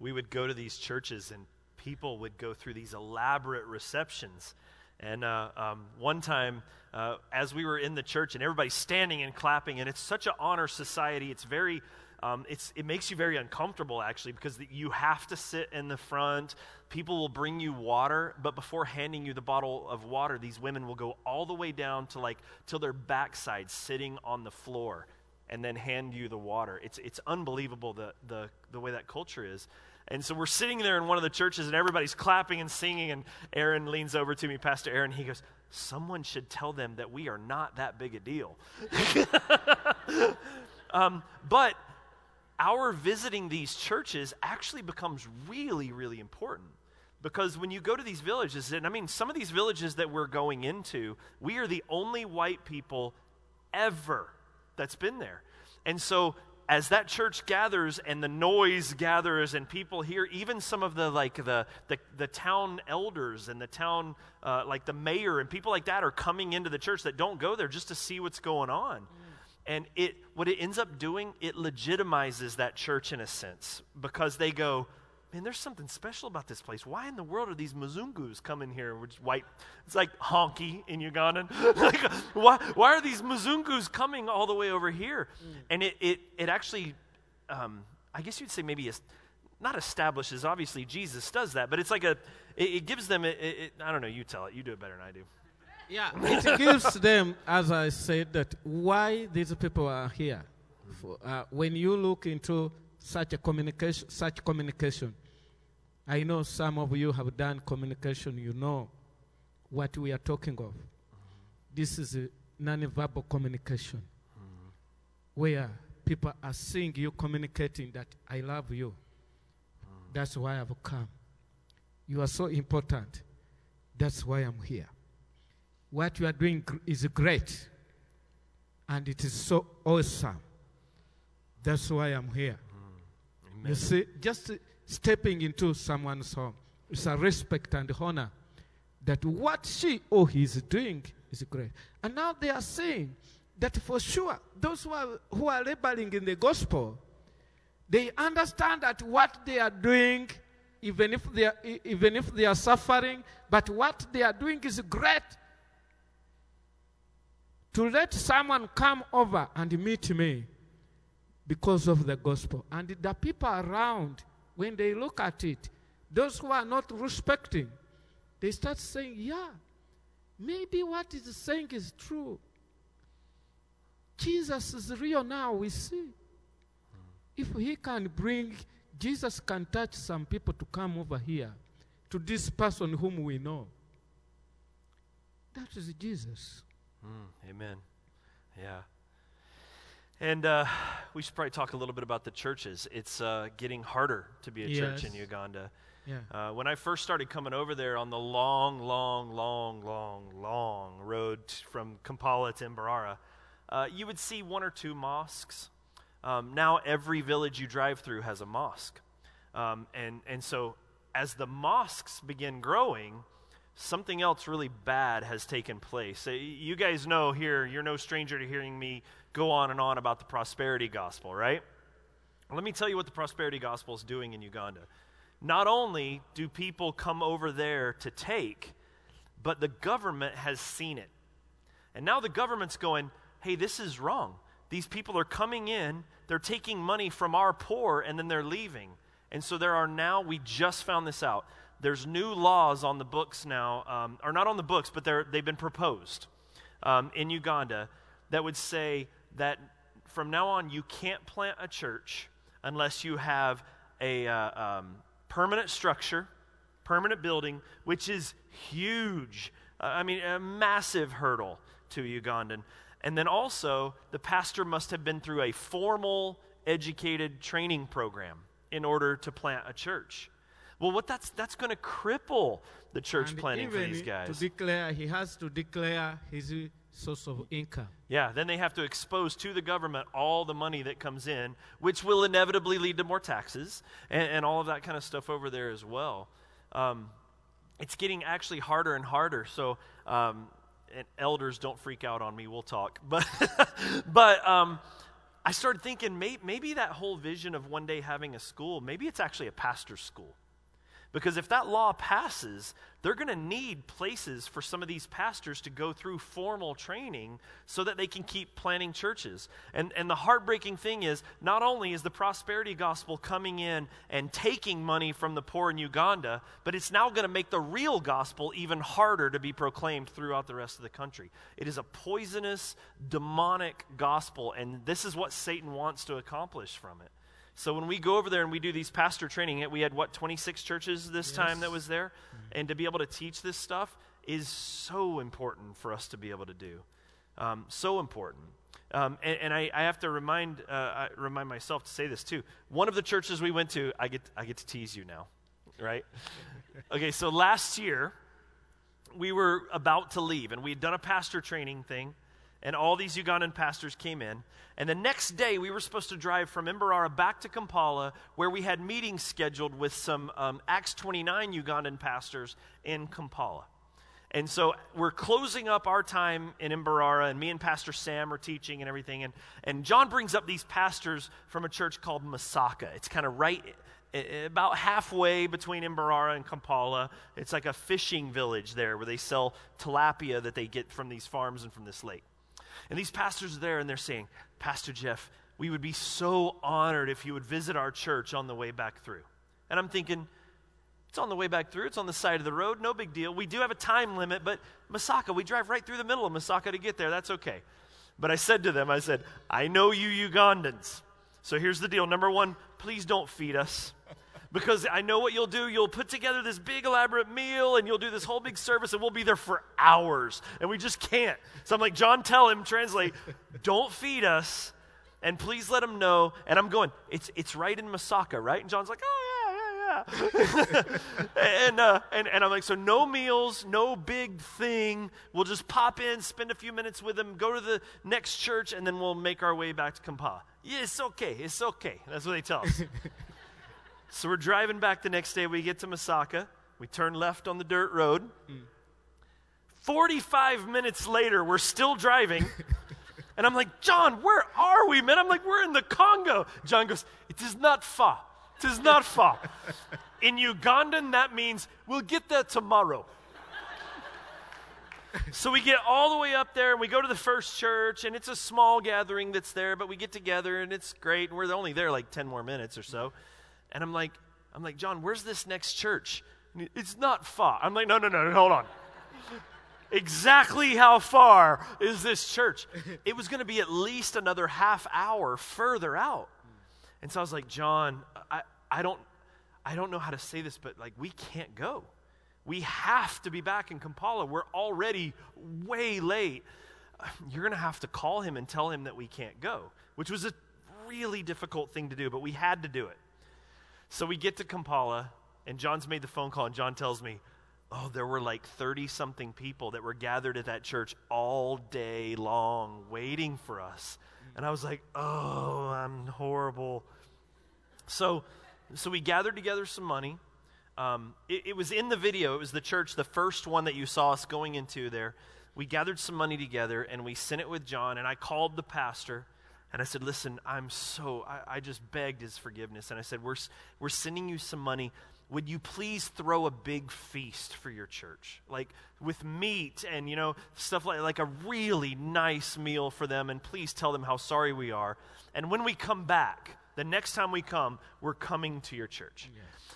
We would go to these churches and people would go through these elaborate receptions. And uh, um, one time, uh, as we were in the church and everybody's standing and clapping, and it's such an honor society, it's very um, it's, it makes you very uncomfortable actually because the, you have to sit in the front. People will bring you water, but before handing you the bottle of water, these women will go all the way down to like till their backside sitting on the floor and then hand you the water. It's, it's unbelievable the, the, the way that culture is. And so we're sitting there in one of the churches and everybody's clapping and singing. And Aaron leans over to me, Pastor Aaron, he goes, Someone should tell them that we are not that big a deal. um, but our visiting these churches actually becomes really, really important. Because when you go to these villages, and I mean, some of these villages that we're going into, we are the only white people ever that's been there. And so as that church gathers and the noise gathers and people hear, even some of the like the the, the town elders and the town uh, like the mayor and people like that are coming into the church that don't go there just to see what's going on. Mm. And it what it ends up doing, it legitimizes that church in a sense because they go, man, there's something special about this place. Why in the world are these Mzungus coming here? Which white, it's like honky in Ugandan. like, why, why are these Mzungus coming all the way over here? Mm. And it, it, it actually, um, I guess you'd say maybe it's not establishes. Obviously, Jesus does that, but it's like a, it, it gives them. It, it, I don't know. You tell it. You do it better than I do. Yeah, it gives them, as I said, that why these people are here. For, uh, when you look into such a communication, such communication. I know some of you have done communication, you know what we are talking of. This is a non-verbal communication where people are seeing you communicating that I love you. That's why I've come. You are so important. That's why I'm here. What you are doing is great. And it is so awesome. That's why I'm here. Amen. You see, just stepping into someone's home is a respect and honor that what she or he is doing is great. And now they are saying that for sure, those who are, who are laboring in the gospel, they understand that what they are doing, even if they are, even if they are suffering, but what they are doing is great. To let someone come over and meet me because of the gospel. And the people around, when they look at it, those who are not respecting, they start saying, yeah, maybe what is saying is true. Jesus is real now, we see. If he can bring, Jesus can touch some people to come over here to this person whom we know. That is Jesus. Mm, amen. Yeah. And uh, we should probably talk a little bit about the churches. It's uh, getting harder to be a yes. church in Uganda. Yeah. Uh, when I first started coming over there on the long, long, long, long, long road from Kampala to Mbarara, uh, you would see one or two mosques. Um, now every village you drive through has a mosque. Um, and, and so as the mosques begin growing, something else really bad has taken place. You guys know here, you're no stranger to hearing me go on and on about the prosperity gospel, right? Let me tell you what the prosperity gospel is doing in Uganda. Not only do people come over there to take, but the government has seen it. And now the government's going, hey, this is wrong. These people are coming in, they're taking money from our poor, and then they're leaving. And so there are now, we just found this out, there's new laws on the books now, um, or not on the books, but they've been proposed um, in Uganda that would say that from now on you can't plant a church unless you have a uh, um, permanent structure, permanent building, which is huge. Uh, I mean, a massive hurdle to Ugandan. And then also, the pastor must have been through a formal, educated training program in order to plant a church. Well, what that's that's going to cripple the church and planting for these guys. To declare, he has to declare his source of income. Yeah, then they have to expose to the government all the money that comes in, which will inevitably lead to more taxes and, and all of that kind of stuff over there as well. Um, it's getting actually harder and harder. So, um, and elders, don't freak out on me. We'll talk. But, but um, I started thinking may, maybe that whole vision of one day having a school, maybe it's actually a pastor's school. Because if that law passes, they're going to need places for some of these pastors to go through formal training so that they can keep planting churches. And, and the heartbreaking thing is, not only is the prosperity gospel coming in and taking money from the poor in Uganda, but it's now going to make the real gospel even harder to be proclaimed throughout the rest of the country. It is a poisonous, demonic gospel, and this is what Satan wants to accomplish from it. So when we go over there and we do these pastor training, we had what 26 churches this yes. time that was there, mm-hmm. and to be able to teach this stuff is so important for us to be able to do. Um, so important. Um, and, and I, I, have to remind uh, I remind myself to say this too. One of the churches we went to, I get I get to tease you now, right? okay, so last year we were about to leave, and we had done a pastor training thing, and all these Ugandan pastors came in. And the next day, we were supposed to drive from Mbarara back to Kampala, where we had meetings scheduled with some um, Acts 29 Ugandan pastors in Kampala. And so we're closing up our time in Mbarara, and me and Pastor Sam are teaching and everything. And, and John brings up these pastors from a church called Masaka. It's kind of right about halfway between Mbarara and Kampala. It's like a fishing village there where they sell tilapia that they get from these farms and from this lake. And these pastors are there and they're saying, Pastor Jeff, we would be so honored if you would visit our church on the way back through. And I'm thinking, it's on the way back through. It's on the side of the road. No big deal. We do have a time limit, but Masaka, we drive right through the middle of Masaka to get there. That's okay. But I said to them, I said, I know you Ugandans. So here's the deal. Number one, please don't feed us. Because I know what you'll do. You'll put together this big elaborate meal and you'll do this whole big service and we'll be there for hours. And we just can't. So I'm like, John, tell him, translate, don't feed us and please let him know. And I'm going, it's, it's right in Masaka, right? And John's like, oh, yeah yeah, yeah. and, uh, and, and I'm like, so no meals, no big thing. We'll just pop in, spend a few minutes with them, go to the next church, and then we'll make our way back to Kampala. Yeah, it's okay. It's okay. That's what they tell us. so we're driving back the next day. We get to Masaka. We turn left on the dirt road. Mm. 45 minutes later, we're still driving. And I'm like, John, where are we, man? I'm like, we're in the Congo. John goes, It is not far. It is not far. In Ugandan, that means we'll get there tomorrow. so we get all the way up there and we go to the first church and it's a small gathering that's there but we get together and it's great and we're only there like 10 more minutes or so and i'm like i'm like john where's this next church it's not far i'm like no no no hold on exactly how far is this church it was going to be at least another half hour further out and so I was like, John, I, I don't I don't know how to say this, but like we can't go. We have to be back in Kampala. We're already way late. You're going to have to call him and tell him that we can't go, which was a really difficult thing to do, but we had to do it. So we get to Kampala, and John's made the phone call, and John tells me, Oh, there were like 30 something people that were gathered at that church all day long waiting for us. And I was like, oh, I'm horrible. So, so we gathered together some money. Um, it, it was in the video. It was the church, the first one that you saw us going into there. We gathered some money together and we sent it with John. And I called the pastor and I said, Listen, I'm so, I, I just begged his forgiveness. And I said, we're, we're sending you some money. Would you please throw a big feast for your church? Like with meat and you know stuff like like a really nice meal for them. And please tell them how sorry we are. And when we come back the next time we come we're coming to your church.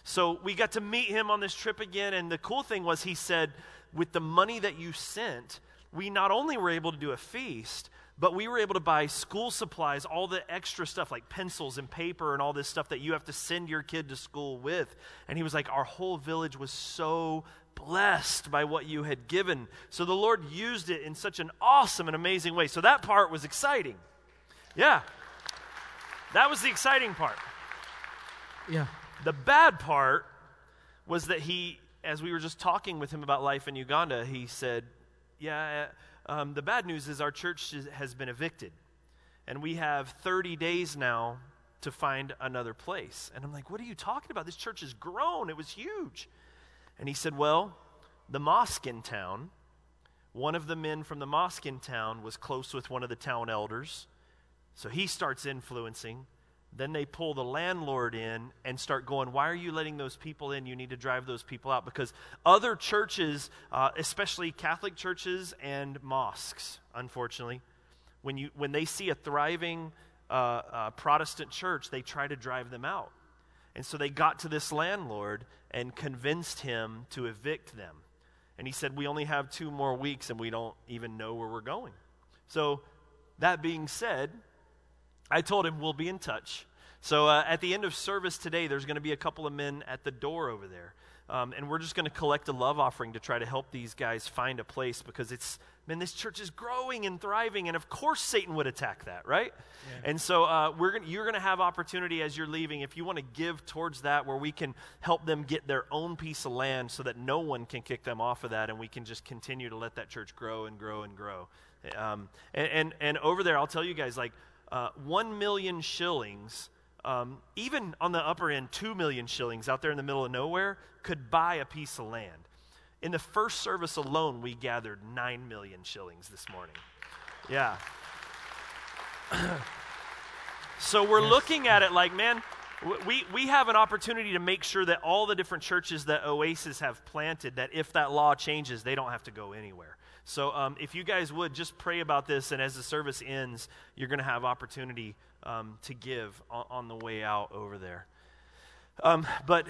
So we got to meet him on this trip again. And the cool thing was he said with the money that you sent we not only were able to do a feast but we were able to buy school supplies, all the extra stuff like pencils and paper and all this stuff that you have to send your kid to school with. And he was like, Our whole village was so blessed by what you had given. So the Lord used it in such an awesome and amazing way. So that part was exciting. Yeah. That was the exciting part. Yeah. The bad part was that he, as we were just talking with him about life in Uganda, he said, Yeah um, the bad news is our church has been evicted. And we have 30 days now to find another place. And I'm like, what are you talking about? This church has grown. It was huge. And he said, well, the mosque in town, one of the men from the mosque in town was close with one of the town elders. So he starts influencing. Then they pull the landlord in and start going, Why are you letting those people in? You need to drive those people out. Because other churches, uh, especially Catholic churches and mosques, unfortunately, when, you, when they see a thriving uh, uh, Protestant church, they try to drive them out. And so they got to this landlord and convinced him to evict them. And he said, We only have two more weeks and we don't even know where we're going. So, that being said, I told him we'll be in touch. So uh, at the end of service today, there's going to be a couple of men at the door over there. Um, and we're just going to collect a love offering to try to help these guys find a place because it's, man, this church is growing and thriving. And of course, Satan would attack that, right? Yeah. And so uh, we're gonna, you're going to have opportunity as you're leaving if you want to give towards that where we can help them get their own piece of land so that no one can kick them off of that and we can just continue to let that church grow and grow and grow. Um, and, and, and, over there, I'll tell you guys, like, uh, one million shillings um, even on the upper end, 2 million shillings out there in the middle of nowhere could buy a piece of land. In the first service alone, we gathered 9 million shillings this morning. Yeah. so we're yes. looking at it like, man, we, we have an opportunity to make sure that all the different churches that Oasis have planted, that if that law changes, they don't have to go anywhere. So um, if you guys would just pray about this, and as the service ends, you're going to have opportunity um, to give on, on, the way out over there. Um, but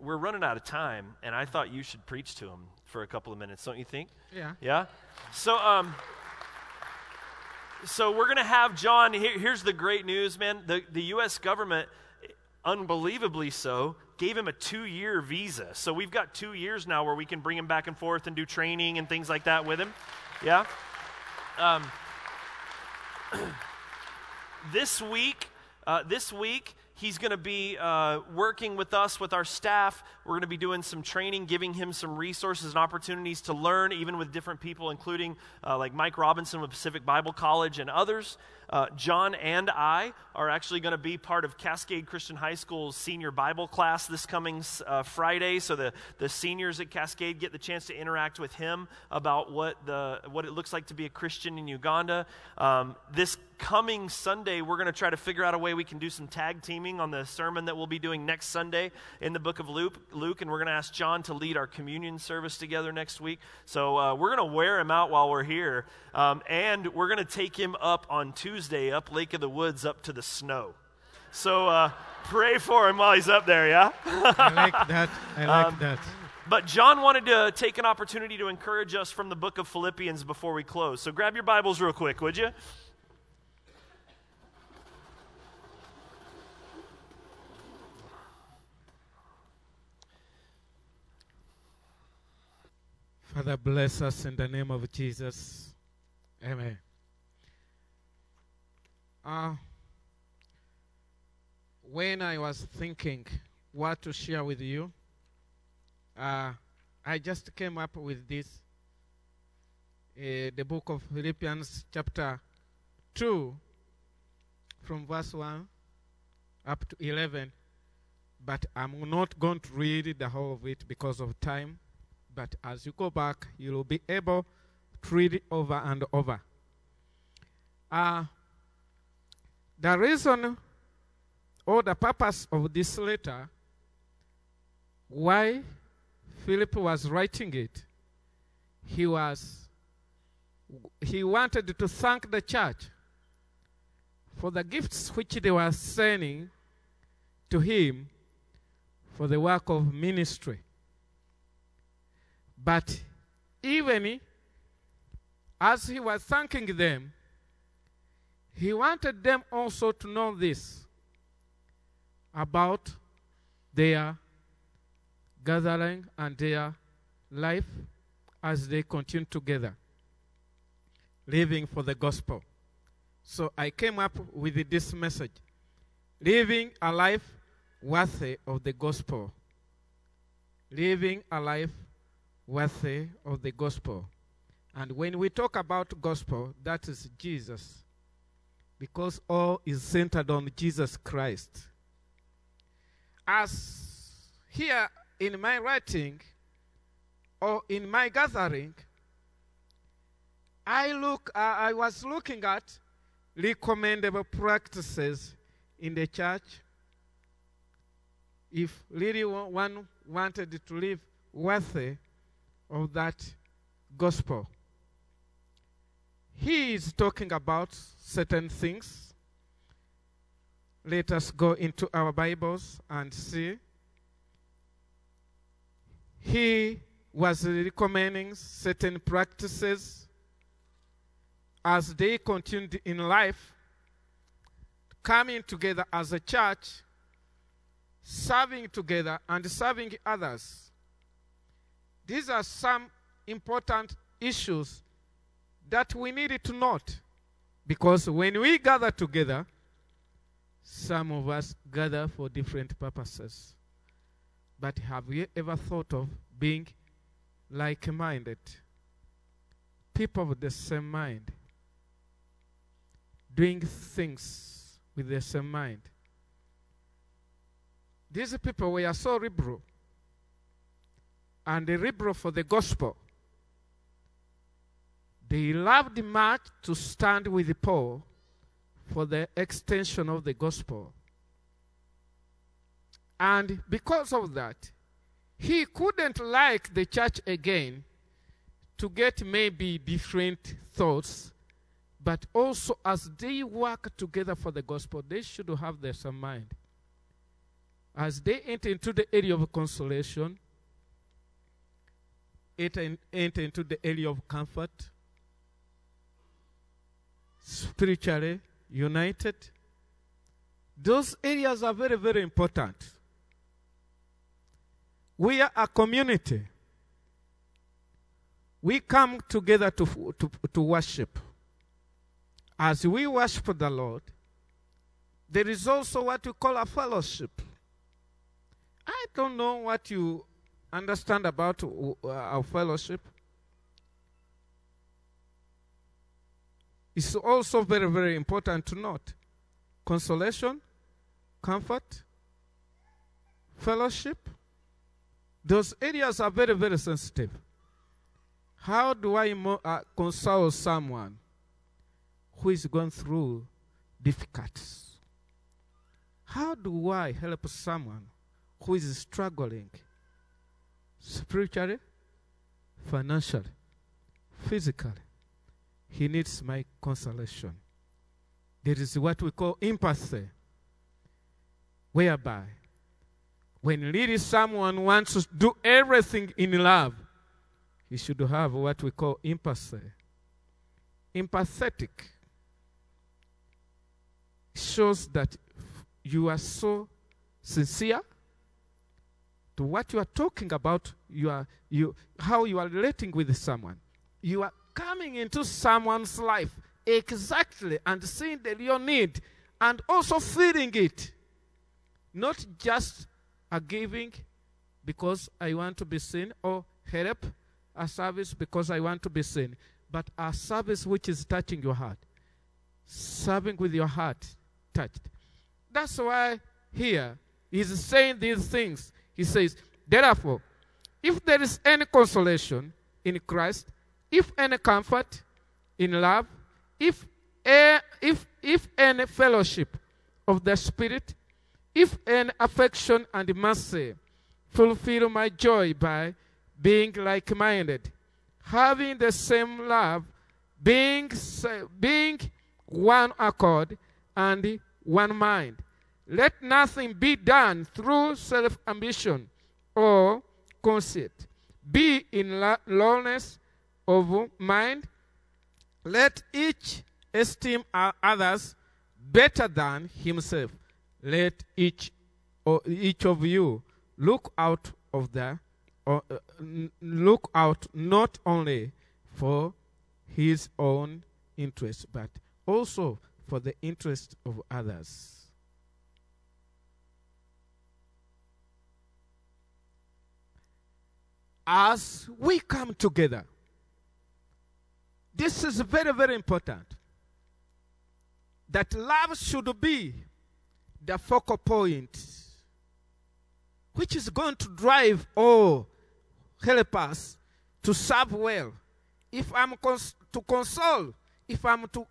we're running out of time, and I thought you should preach to them for a couple of minutes, don't you think? Yeah. Yeah? So, um, so we're going to have John. Here, here's the great news, man. The, the U.S. government, unbelievably so, gave him a two year visa. So we've got two years now where we can bring him back and forth and do training and things like that with him. Yeah? Um, this week, uh, this week, he's going to be uh, working with us, with our staff. We're going to be doing some training, giving him some resources and opportunities to learn, even with different people, including uh, like Mike Robinson with Pacific Bible College and others. Uh, John and I are actually going to be part of Cascade Christian High School's senior Bible class this coming uh, Friday. So the, the seniors at Cascade get the chance to interact with him about what, the, what it looks like to be a Christian in Uganda. Um, this coming Sunday, we're going to try to figure out a way we can do some tag teaming on the sermon that we'll be doing next Sunday in the book of Luke. Luke and we're going to ask John to lead our communion service together next week. So uh, we're going to wear him out while we're here. Um, and we're going to take him up on Tuesday, up Lake of the Woods, up to the snow. So uh, pray for him while he's up there, yeah? I like that. I like um, that. But John wanted to take an opportunity to encourage us from the book of Philippians before we close. So grab your Bibles real quick, would you? Father, bless us in the name of Jesus. Amen. Uh, when I was thinking what to share with you, uh, I just came up with this uh, the book of Philippians, chapter 2, from verse 1 up to 11. But I'm not going to read the whole of it because of time. But as you go back, you will be able to read it over and over. Uh, the reason or the purpose of this letter, why Philip was writing it, he was he wanted to thank the church for the gifts which they were sending to him for the work of ministry. But even as he was thanking them, he wanted them also to know this about their gathering and their life as they continue together, living for the gospel. So I came up with this message living a life worthy of the gospel. Living a life worthy of the gospel. And when we talk about gospel, that is Jesus. Because all is centered on Jesus Christ. As here in my writing or in my gathering, I look uh, I was looking at recommendable practices in the church. If really one wanted to live worthy of that gospel. He is talking about certain things. Let us go into our Bibles and see. He was recommending certain practices as they continued in life, coming together as a church serving together, and serving others. These are some important issues that we need to note because when we gather together, some of us gather for different purposes. But have you ever thought of being like minded? People with the same mind, doing things with the same mind. These people were so liberal and liberal for the gospel. They loved much to stand with Paul for the extension of the gospel. And because of that, he couldn't like the church again to get maybe different thoughts, but also as they work together for the gospel, they should have the same mind. As they enter into the area of consolation, enter, enter into the area of comfort, spiritually united. Those areas are very, very important. We are a community. We come together to, to, to worship. As we worship the Lord, there is also what we call a fellowship. I don't know what you understand about uh, our fellowship. It's also very, very important to note consolation, comfort, fellowship. Those areas are very, very sensitive. How do I mo- uh, console someone who is going through difficulties? How do I help someone who is struggling spiritually, financially, physically? He needs my consolation. There is what we call empathy, whereby when really someone wants to do everything in love, he should have what we call empathy. Empathetic shows that you are so sincere to what you are talking about, you are, you, how you are relating with someone. You are coming into someone's life exactly and seeing the real need and also feeding it. Not just a giving because I want to be seen or help a service because I want to be seen, but a service which is touching your heart. Serving with your heart touched. That's why here he's saying these things. He says, Therefore, if there is any consolation in Christ, if any comfort in love, if, if, if any fellowship of the Spirit, if any affection and mercy, fulfill my joy by being like minded, having the same love, being, being one accord and one mind. Let nothing be done through self ambition or conceit. Be in lowliness of mind. Let each esteem others better than himself. Let each, each of you look out of the, uh, look out not only for his own interest, but also for the interest of others. As we come together, this is very, very important. That love should be the focal point, which is going to drive or help us to serve well. If I'm cons- to console, if I'm to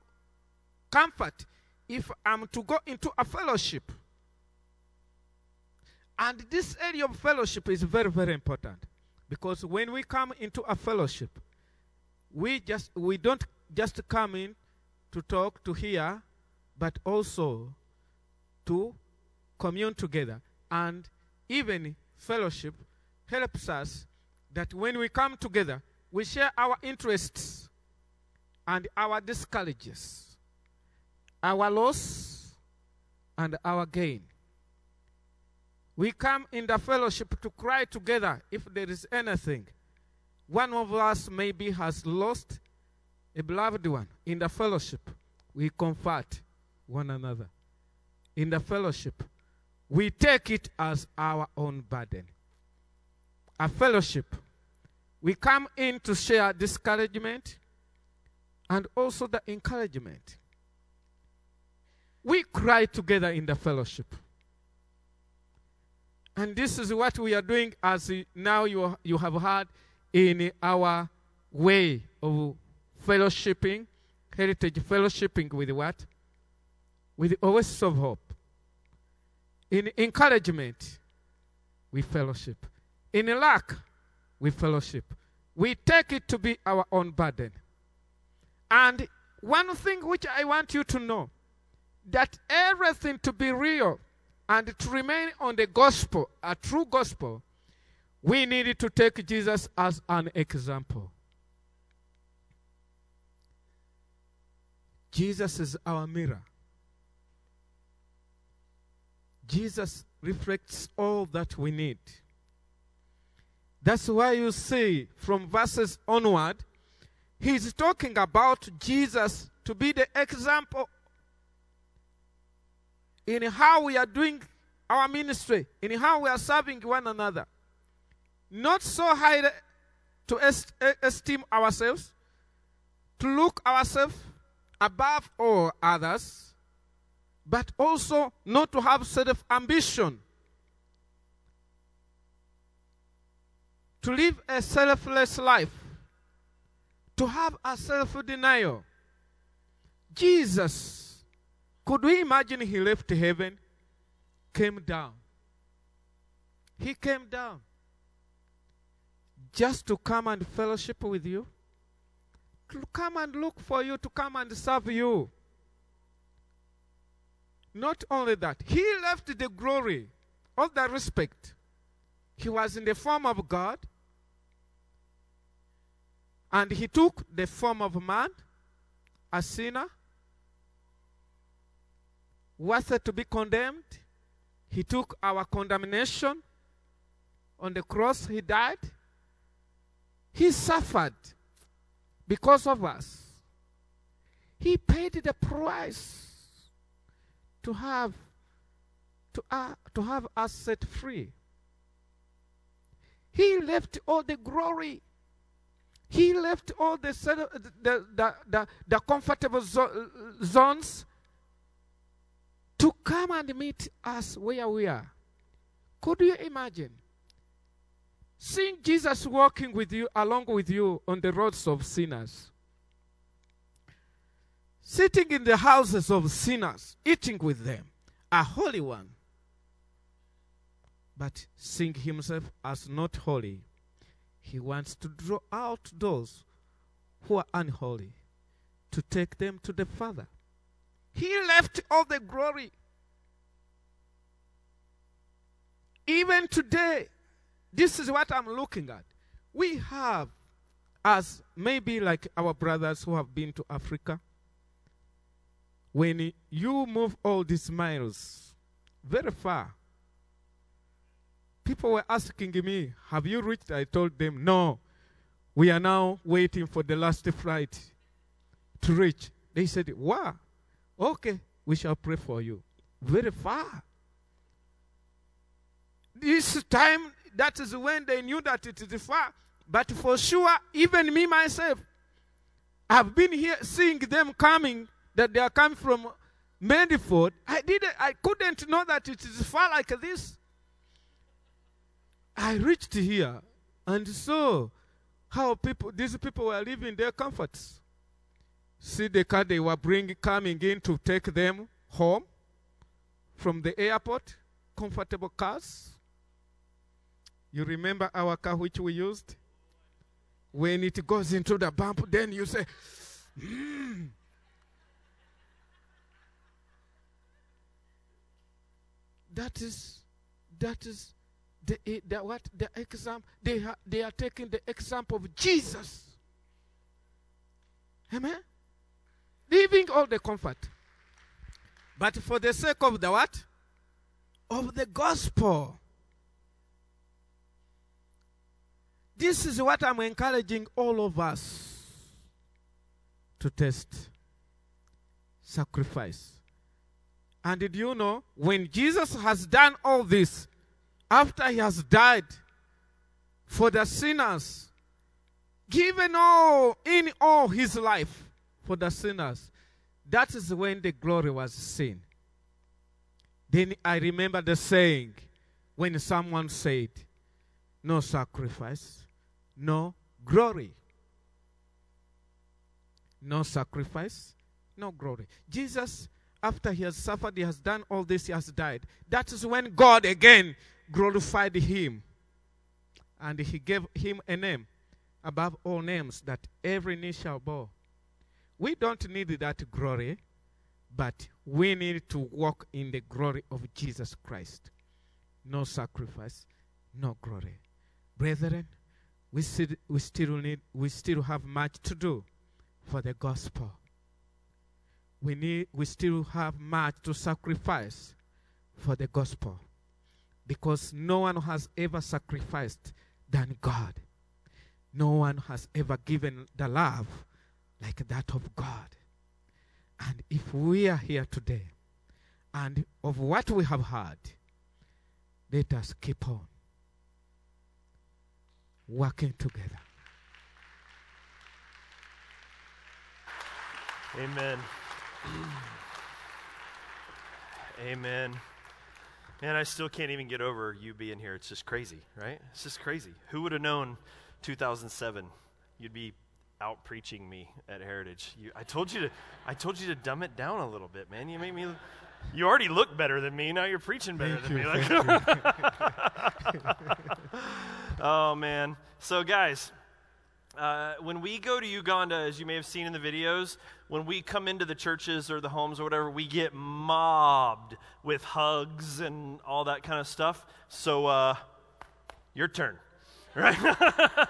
comfort, if I'm to go into a fellowship. And this area of fellowship is very, very important because when we come into a fellowship, we just we don't just come in to talk to hear but also to commune together and even fellowship helps us that when we come together we share our interests and our discourages our loss and our gain We come in the fellowship to cry together if there is anything. One of us maybe has lost a beloved one. In the fellowship, we comfort one another. In the fellowship, we take it as our own burden. A fellowship, we come in to share discouragement and also the encouragement. We cry together in the fellowship. And this is what we are doing as now you, you have heard in our way of fellowshipping, heritage fellowshipping with what? With Oasis of Hope. In encouragement, we fellowship. In lack, we fellowship. We take it to be our own burden. And one thing which I want you to know that everything to be real and to remain on the gospel, a true gospel, we needed to take Jesus as an example. Jesus is our mirror. Jesus reflects all that we need. That's why you see from verses onward, he's talking about Jesus to be the example in how we are doing our ministry, in how we are serving one another. Not so high to est- esteem ourselves, to look ourselves above all others, but also not to have self ambition. To live a selfless life, to have a self denial. Jesus, could we imagine he left heaven, came down? He came down just to come and fellowship with you, to come and look for you, to come and serve you. Not only that, he left the glory, all the respect. He was in the form of God, and he took the form of man, a sinner, worth to be condemned. He took our condemnation. On the cross, he died. He suffered because of us. He paid the price to have to, uh, to have us set free. He left all the glory. He left all the the, the, the, the comfortable zo- zones to come and meet us where we are. Could you imagine? Seeing Jesus walking with you, along with you on the roads of sinners, sitting in the houses of sinners, eating with them, a holy one, but seeing himself as not holy. He wants to draw out those who are unholy to take them to the Father. He left all the glory. Even today, this is what I'm looking at. We have, as maybe like our brothers who have been to Africa, when you move all these miles very far, people were asking me, Have you reached? I told them, No. We are now waiting for the last flight to reach. They said, Wow. Okay, we shall pray for you. Very far. This time, that is when they knew that it is far. But for sure, even me myself, I've been here seeing them coming, that they are coming from Medford. I didn't, I couldn't know that it is far like this. I reached here and saw how people, these people were living their comforts. See the car they were bringing, coming in to take them home from the airport, comfortable cars. You remember our car which we used? When it goes into the bump, then you say, mm. That is, that is the, the what the exam they ha, they are taking the example of Jesus. Amen. Leaving all the comfort, but for the sake of the what? Of the gospel. This is what I'm encouraging all of us to test sacrifice. And did you know when Jesus has done all this, after he has died for the sinners, given all in all his life for the sinners, that is when the glory was seen. Then I remember the saying when someone said, No sacrifice, no glory. No sacrifice, no glory. Jesus, after he has suffered, he has done all this, he has died. That is when God again glorified him. And he gave him a name above all names that every knee shall bow. We don't need that glory, but we need to walk in the glory of Jesus Christ. No sacrifice, no glory. Brethren, we still, we still need we still have much to do for the gospel. We need we still have much to sacrifice for the gospel. Because no one has ever sacrificed than God. No one has ever given the love like that of God. And if we are here today, and of what we have heard, let us keep on working together. Amen. Amen. Man, I still can't even get over you being here. It's just crazy, right? It's just crazy. Who would have known 2007 you'd be out preaching me at Heritage? You, I told you to I told you to dumb it down a little bit, man. You made me you already look better than me. Now you're preaching better Thank than you, me. Like, oh man. So guys, uh, when we go to Uganda, as you may have seen in the videos, when we come into the churches or the homes or whatever, we get mobbed with hugs and all that kind of stuff. So, uh, your turn. Right?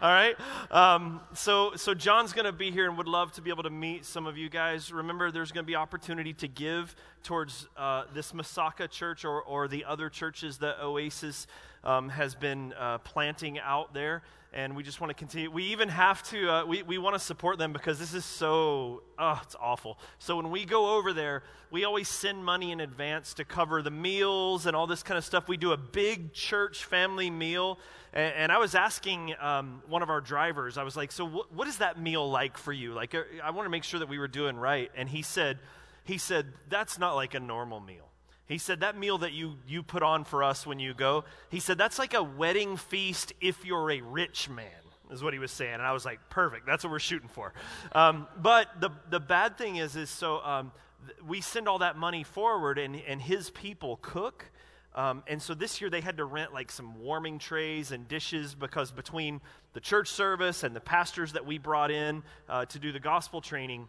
all right. Um, so, so John's going to be here and would love to be able to meet some of you guys. Remember, there's going to be opportunity to give towards uh, this Masaka church or, or the other churches that Oasis um, has been uh, planting out there and we just want to continue. We even have to, uh, we, we want to support them because this is so, oh, it's awful. So when we go over there, we always send money in advance to cover the meals and all this kind of stuff. We do a big church family meal. And, and I was asking um, one of our drivers, I was like, so wh- what is that meal like for you? Like, uh, I want to make sure that we were doing right. And he said, he said, that's not like a normal meal. He said, That meal that you, you put on for us when you go, he said, That's like a wedding feast if you're a rich man, is what he was saying. And I was like, Perfect. That's what we're shooting for. Um, but the, the bad thing is, is so um, th- we send all that money forward, and, and his people cook. Um, and so this year they had to rent like some warming trays and dishes because between the church service and the pastors that we brought in uh, to do the gospel training,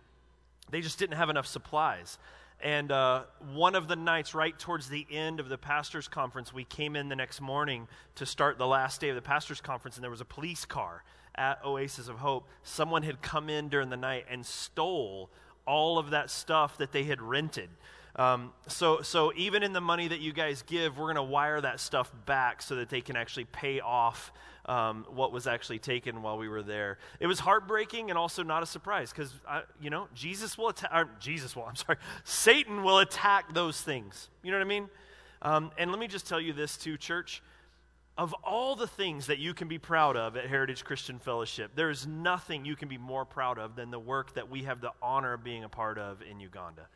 they just didn't have enough supplies. And uh, one of the nights, right towards the end of the pastor's conference, we came in the next morning to start the last day of the pastor's conference, and there was a police car at Oasis of Hope. Someone had come in during the night and stole all of that stuff that they had rented. Um, so, so even in the money that you guys give, we're going to wire that stuff back so that they can actually pay off um, what was actually taken while we were there. It was heartbreaking and also not a surprise because, you know, Jesus will attack, Jesus will, I'm sorry, Satan will attack those things. You know what I mean? Um, and let me just tell you this too, church. Of all the things that you can be proud of at Heritage Christian Fellowship, there is nothing you can be more proud of than the work that we have the honor of being a part of in Uganda.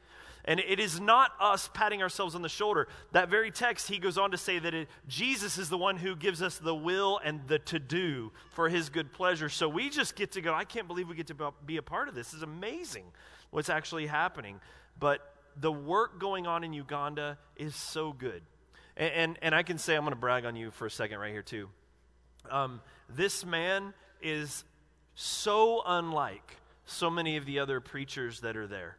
And it is not us patting ourselves on the shoulder. That very text, he goes on to say that it, Jesus is the one who gives us the will and the to do for his good pleasure. So we just get to go, I can't believe we get to be a part of this. Is amazing what's actually happening. But the work going on in Uganda is so good. And, and, and I can say, I'm going to brag on you for a second right here, too. Um, this man is so unlike so many of the other preachers that are there.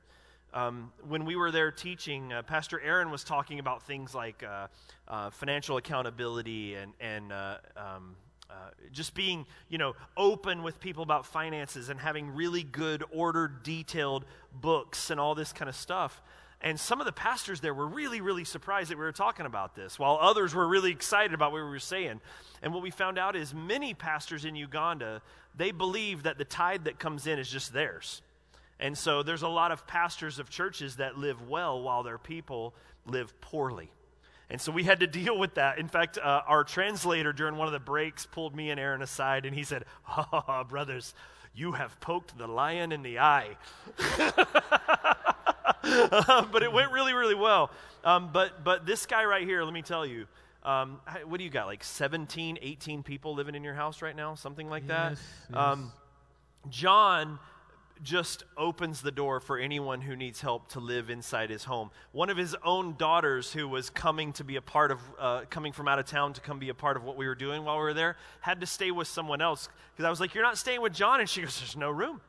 Um, when we were there teaching, uh, Pastor Aaron was talking about things like uh, uh, financial accountability and, and uh, um, uh, just being, you know, open with people about finances and having really good, ordered, detailed books and all this kind of stuff. and some of the pastors there were really, really surprised that we were talking about this, while others were really excited about what we were saying. And what we found out is many pastors in Uganda, they believe that the tithe that comes in is just theirs. And so there's a lot of pastors of churches that live well while their people live poorly. And so we had to deal with that. In fact, uh, our translator during one of the breaks pulled me and Aaron aside and he said, Oh, brothers, you have poked the lion in the eye. but it went really, really well. Um, but, but this guy right here, let me tell you, um, what do you got, like 17, 18 people living in your house right now? Something like that? Yes, yes. Um, John just opens the door for anyone who needs help to live inside his home. One of his own daughters, who was coming to be a part of, uh, coming from out of town to come be a part of what we were doing while we were there, had to stay with someone else because I was like, "You're not staying with John," and she goes, "There's no room."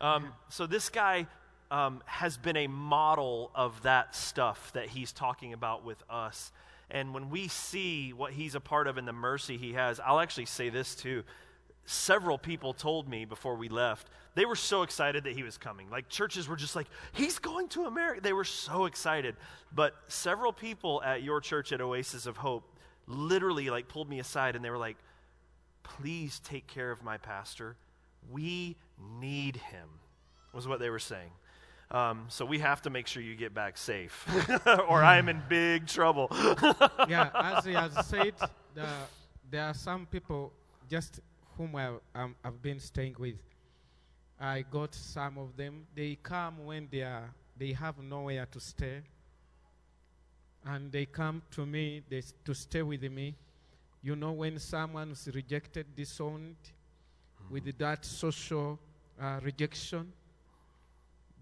Um, so this guy um, has been a model of that stuff that he's talking about with us. And when we see what he's a part of and the mercy he has, I'll actually say this too several people told me before we left they were so excited that he was coming. Like churches were just like he's going to america. They were so excited. But several people at your church at oasis of hope literally like pulled me aside and they were like please take care of my pastor. We need him was what they were saying. Um, so we have to make sure you get back safe or i am in big trouble. Yeah, as he has said, the, there are some people just whom I, um, I've been staying with. I got some of them. They come when they are they have nowhere to stay, and they come to me they, to stay with me. You know, when someone's rejected, disowned, with that social uh, rejection,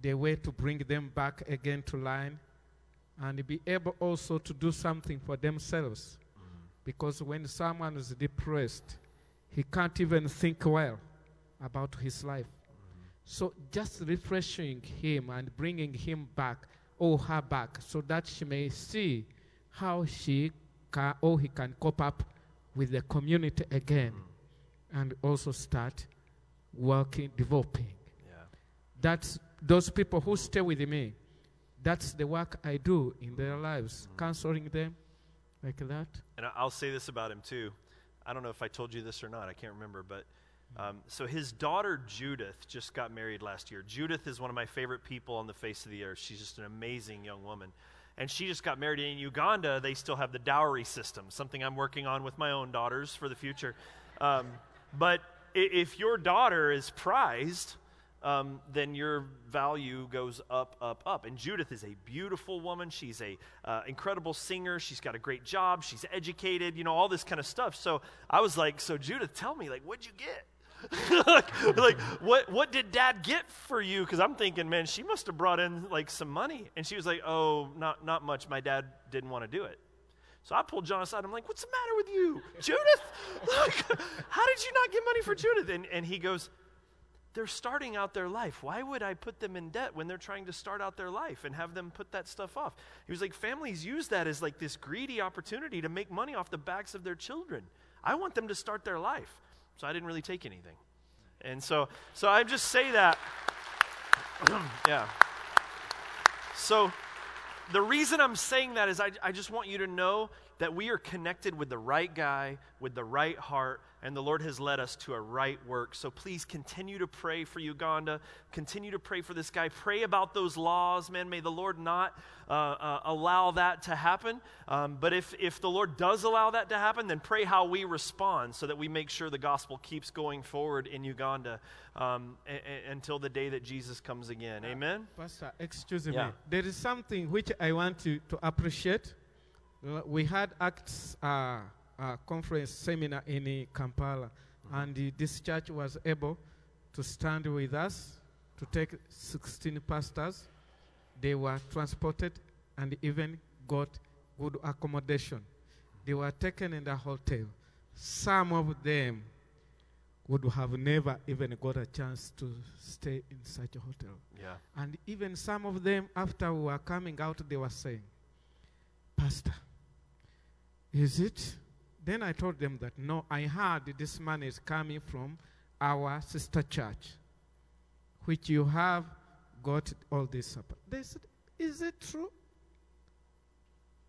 the way to bring them back again to line and be able also to do something for themselves. Because when someone is depressed, he can't even think well about his life. So just refreshing him and bringing him back or her back so that she may see how she can, or he can cope up with the community again and also start working, developing. Yeah. That's those people who stay with me. That's the work I do in their lives, mm. counseling them like that. And I'll say this about him too. I don't know if I told you this or not. I can't remember, but um, so his daughter Judith just got married last year. Judith is one of my favorite people on the face of the earth. She's just an amazing young woman. And she just got married in Uganda. They still have the dowry system, something I'm working on with my own daughters for the future. Um, but if your daughter is prized, um, then your value goes up, up, up. And Judith is a beautiful woman. She's a uh, incredible singer. She's got a great job. She's educated. You know all this kind of stuff. So I was like, "So Judith, tell me, like, what'd you get? like, like, what what did Dad get for you? Because I'm thinking, man, she must have brought in like some money. And she was like, "Oh, not not much. My dad didn't want to do it." So I pulled John aside. I'm like, "What's the matter with you, Judith? look how did you not get money for Judith?" And and he goes they're starting out their life. Why would I put them in debt when they're trying to start out their life and have them put that stuff off? He was like, families use that as like this greedy opportunity to make money off the backs of their children. I want them to start their life. So I didn't really take anything. And so so I just say that yeah. So the reason I'm saying that is I, I just want you to know that we are connected with the right guy, with the right heart, and the Lord has led us to a right work. So please continue to pray for Uganda. Continue to pray for this guy. Pray about those laws, man. May the Lord not uh, uh, allow that to happen. Um, but if, if the Lord does allow that to happen, then pray how we respond so that we make sure the gospel keeps going forward in Uganda um, a- a- until the day that Jesus comes again. Amen? Pastor, excuse Yeah. me. There is something which I want to, to appreciate. Uh, We had Acts uh, uh, conference seminar in Kampala, and uh, this church was able to stand with us to take 16 pastors. They were transported and even got good accommodation. They were taken in the hotel. Some of them would have never even got a chance to stay in such a hotel. Yeah. And even some of them, after we were coming out, they were saying, Pastor, is it? Then I told them that no, I heard this man is coming from our sister church, which you have got all this support. They said, Is it true?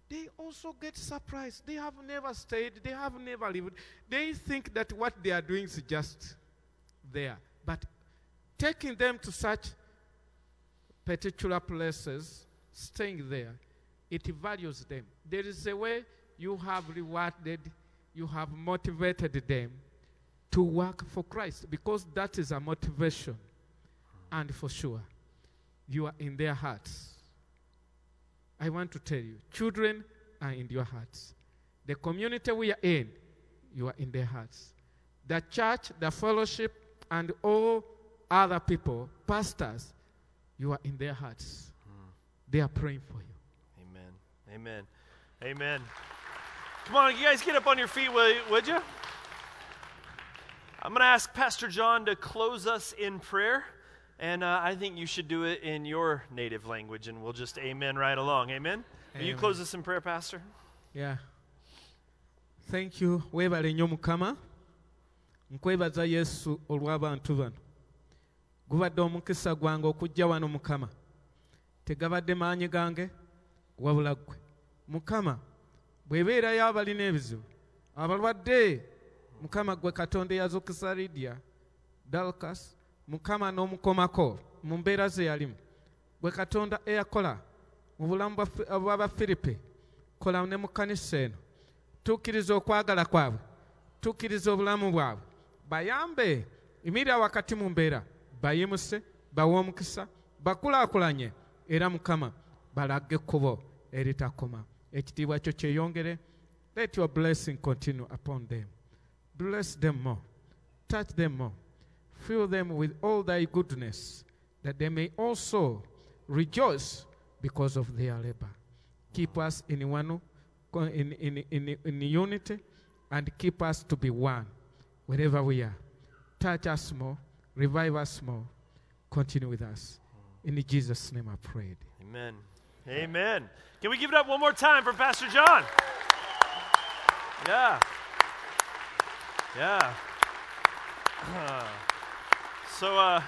They also get surprised. They have never stayed, they have never lived. They think that what they are doing is just there. But taking them to such particular places, staying there, it values them. There is a way you have rewarded, you have motivated them to work for Christ because that is a motivation. And for sure, you are in their hearts. I want to tell you, children are in your hearts. The community we are in, you are in their hearts. The church, the fellowship, and all other people, pastors, you are in their hearts. Hmm. They are praying for you. Amen. Amen. Amen. Come on, you guys get up on your feet, will you, would you? I'm going to ask Pastor John to close us in prayer. And uh, I think you should do it in your native language, and we'll just amen right along. Amen? Will you close us in prayer, Pastor? Yeah. Thank you. Weebale nnyo Mukama. Nkwebaza Yesu olw'abantu bano. Gubadde omukisa gwange okujja wano Mukama. Tegabadde maanyi gange wabula ggwe. Mukama, bw'ebeerayo abalina ebizibu, abalwadde, Mukama gwe Katonda eyazukisa Lydia, Dalkas, Mukama n'omukomako mu mbeera ze yalimu. Gwe Katonda eyakola mu bulamu bwa Fi- bw'Abafiripi, kola ne mu kkanisa eno. tuukiriza okwagala kwabwe. Tuukiriza obulamu bwabwe. Bayambe imirira wakati mu mbeera. Bayimuse bawe omukisa bakulaakulanye era mukama balage ekkubo eritakoma ekitiibwa kyo kyeyongere let your blessing continue upon them bless them more touch them more fill them with all thy goodness that they may also rejoice because of their labor keep us in one in, in, in, in unity and keep us to be one wherever we are. Touch us more, revive us more, continue with us. In Jesus' name I prayed. Amen. Amen. Can we give it up one more time for Pastor John? Yeah. Yeah. So, uh,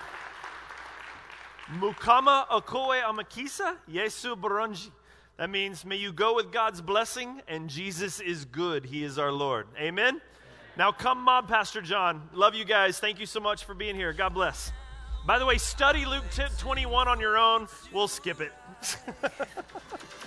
Mukama Okoe Amakisa, Yesu Baranji. That means, may you go with God's blessing, and Jesus is good. He is our Lord. Amen? Now, come, Mob Pastor John. Love you guys. Thank you so much for being here. God bless. By the way, study Luke 10 21 on your own. We'll skip it.